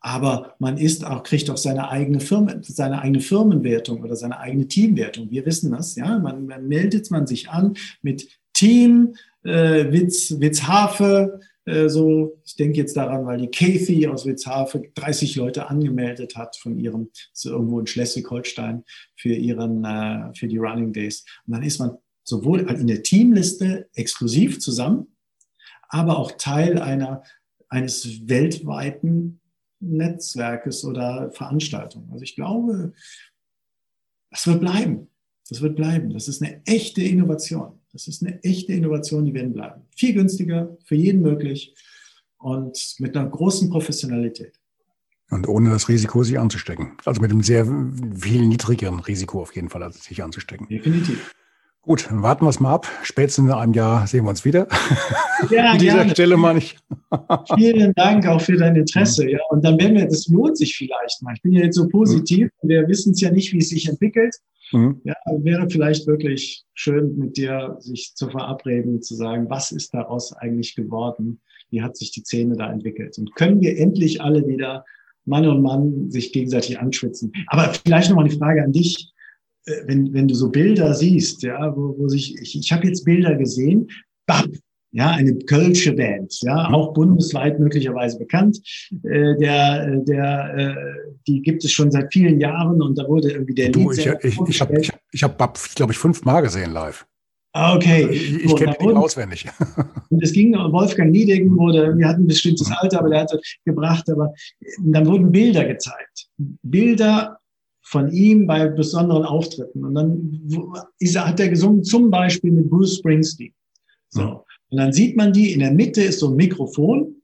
B: Aber man ist auch, kriegt auch seine eigene Firmen, seine eigene Firmenwertung oder seine eigene Teamwertung. Wir wissen das, ja. Man, man meldet man sich an mit Team, äh, Witz, Witzhafe, äh, so, ich denke jetzt daran, weil die Kathy aus Witzhafe 30 Leute angemeldet hat von ihrem, so irgendwo in Schleswig-Holstein für ihren, äh, für die Running Days. Und dann ist man sowohl in der Teamliste exklusiv zusammen, aber auch Teil einer, eines weltweiten Netzwerkes oder Veranstaltung. Also ich glaube, Das wird bleiben. Das wird bleiben. Das ist eine echte Innovation. Das ist eine echte Innovation, die werden bleiben. Viel günstiger, für jeden möglich und mit einer großen Professionalität.
A: Und ohne das Risiko, sich anzustecken. Also mit einem sehr viel niedrigeren Risiko auf jeden Fall, als sich anzustecken.
B: Definitiv.
A: Gut, dann warten wir es mal ab. Spätestens in einem Jahr sehen wir uns wieder.
B: Ja,
A: An dieser
B: gerne.
A: Stelle meine ich.
B: Vielen Dank auch für dein Interesse. Ja, und dann werden wir, das lohnt sich vielleicht mal. Ich bin ja jetzt so positiv. Wir wissen es ja nicht, wie es sich entwickelt.
A: Mhm.
B: Ja, wäre vielleicht wirklich schön, mit dir sich zu verabreden, zu sagen, was ist daraus eigentlich geworden? Wie hat sich die Szene da entwickelt? Und können wir endlich alle wieder Mann und Mann sich gegenseitig anschwitzen? Aber vielleicht nochmal die Frage an dich. Äh, Wenn, wenn du so Bilder siehst, ja, wo, wo sich, ich, ich habe jetzt Bilder gesehen, BAP, ja, eine Kölsche Band, ja, auch bundesweit möglicherweise bekannt. Äh, der, äh, der, äh, die gibt es schon seit vielen Jahren und da wurde irgendwie der
A: Du, ich ich, ich habe, ich, ich hab, Bab, glaube ich, fünfmal gesehen live.
B: Ah, Okay.
A: Ich, ich
B: So,
A: kenne
B: wurden-
A: auswendig.
B: Und es ging, Wolfgang Niedecken wurde, wir hatten ein bestimmtes Alter, aber der hatte gebracht, aber dann wurden Bilder gezeigt. Bilder von ihm bei besonderen Auftritten. Und dann hat er gesungen, zum Beispiel mit Bruce Springsteen. So. Und dann sieht man die, in der Mitte ist so ein Mikrofon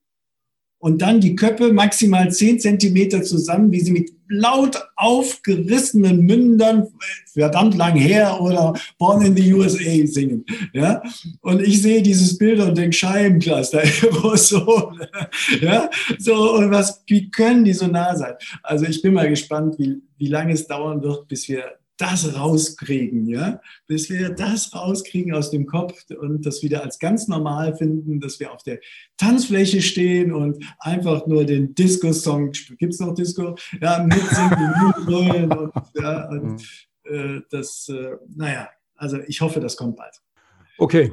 B: und dann die Köpfe maximal zehn Zentimeter zusammen, wie sie mit laut aufgerissenen Mündern verdammt lang her oder Born in the USA singen. Ja? Und ich sehe dieses Bild und denke, Scheibenkleis, da irgendwo so. Ja? So, und was, wie können die so nah sein? Also ich bin mal gespannt, wie, wie lange es dauern wird, bis wir das rauskriegen, ja, bis wir das rauskriegen aus dem Kopf und das wieder als ganz normal finden, dass wir auf der Tanzfläche stehen und einfach nur den Disco-Song, gibt's noch Disco? Ja, mitsingen, und, ja, und äh, das, äh, naja, also ich hoffe, das kommt bald.
A: Okay,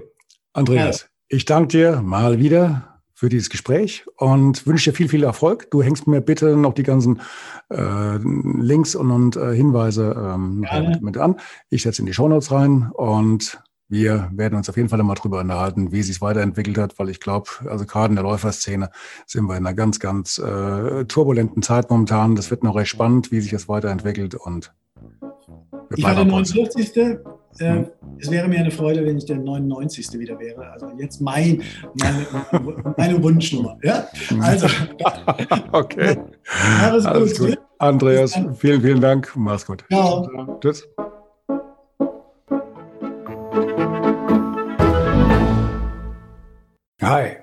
A: Andreas, ich danke dir mal wieder für dieses Gespräch und wünsche dir viel, viel Erfolg. Du hängst mir bitte noch die ganzen äh, Links und, und äh, Hinweise ähm, mit, mit an. Ich setze in die Shownotes rein und wir werden uns auf jeden Fall mal drüber unterhalten, wie es sich weiterentwickelt hat, weil ich glaube, also gerade in der Läuferszene sind wir in einer ganz, ganz äh, turbulenten Zeit momentan. Das wird noch recht spannend, wie sich das weiterentwickelt und wir
B: Ich war der
A: bleiben am Ball.
B: 49. Äh. Es wäre mir eine Freude, wenn ich der 99. wieder wäre. Also jetzt mein, meine, meine Wunschnummer. Ja? Also,
A: okay.
B: alles,
A: Alles
B: gut.
A: gut. Andreas, vielen, vielen Dank. Mach's gut.
B: Ciao.
A: Tschüss. Hi,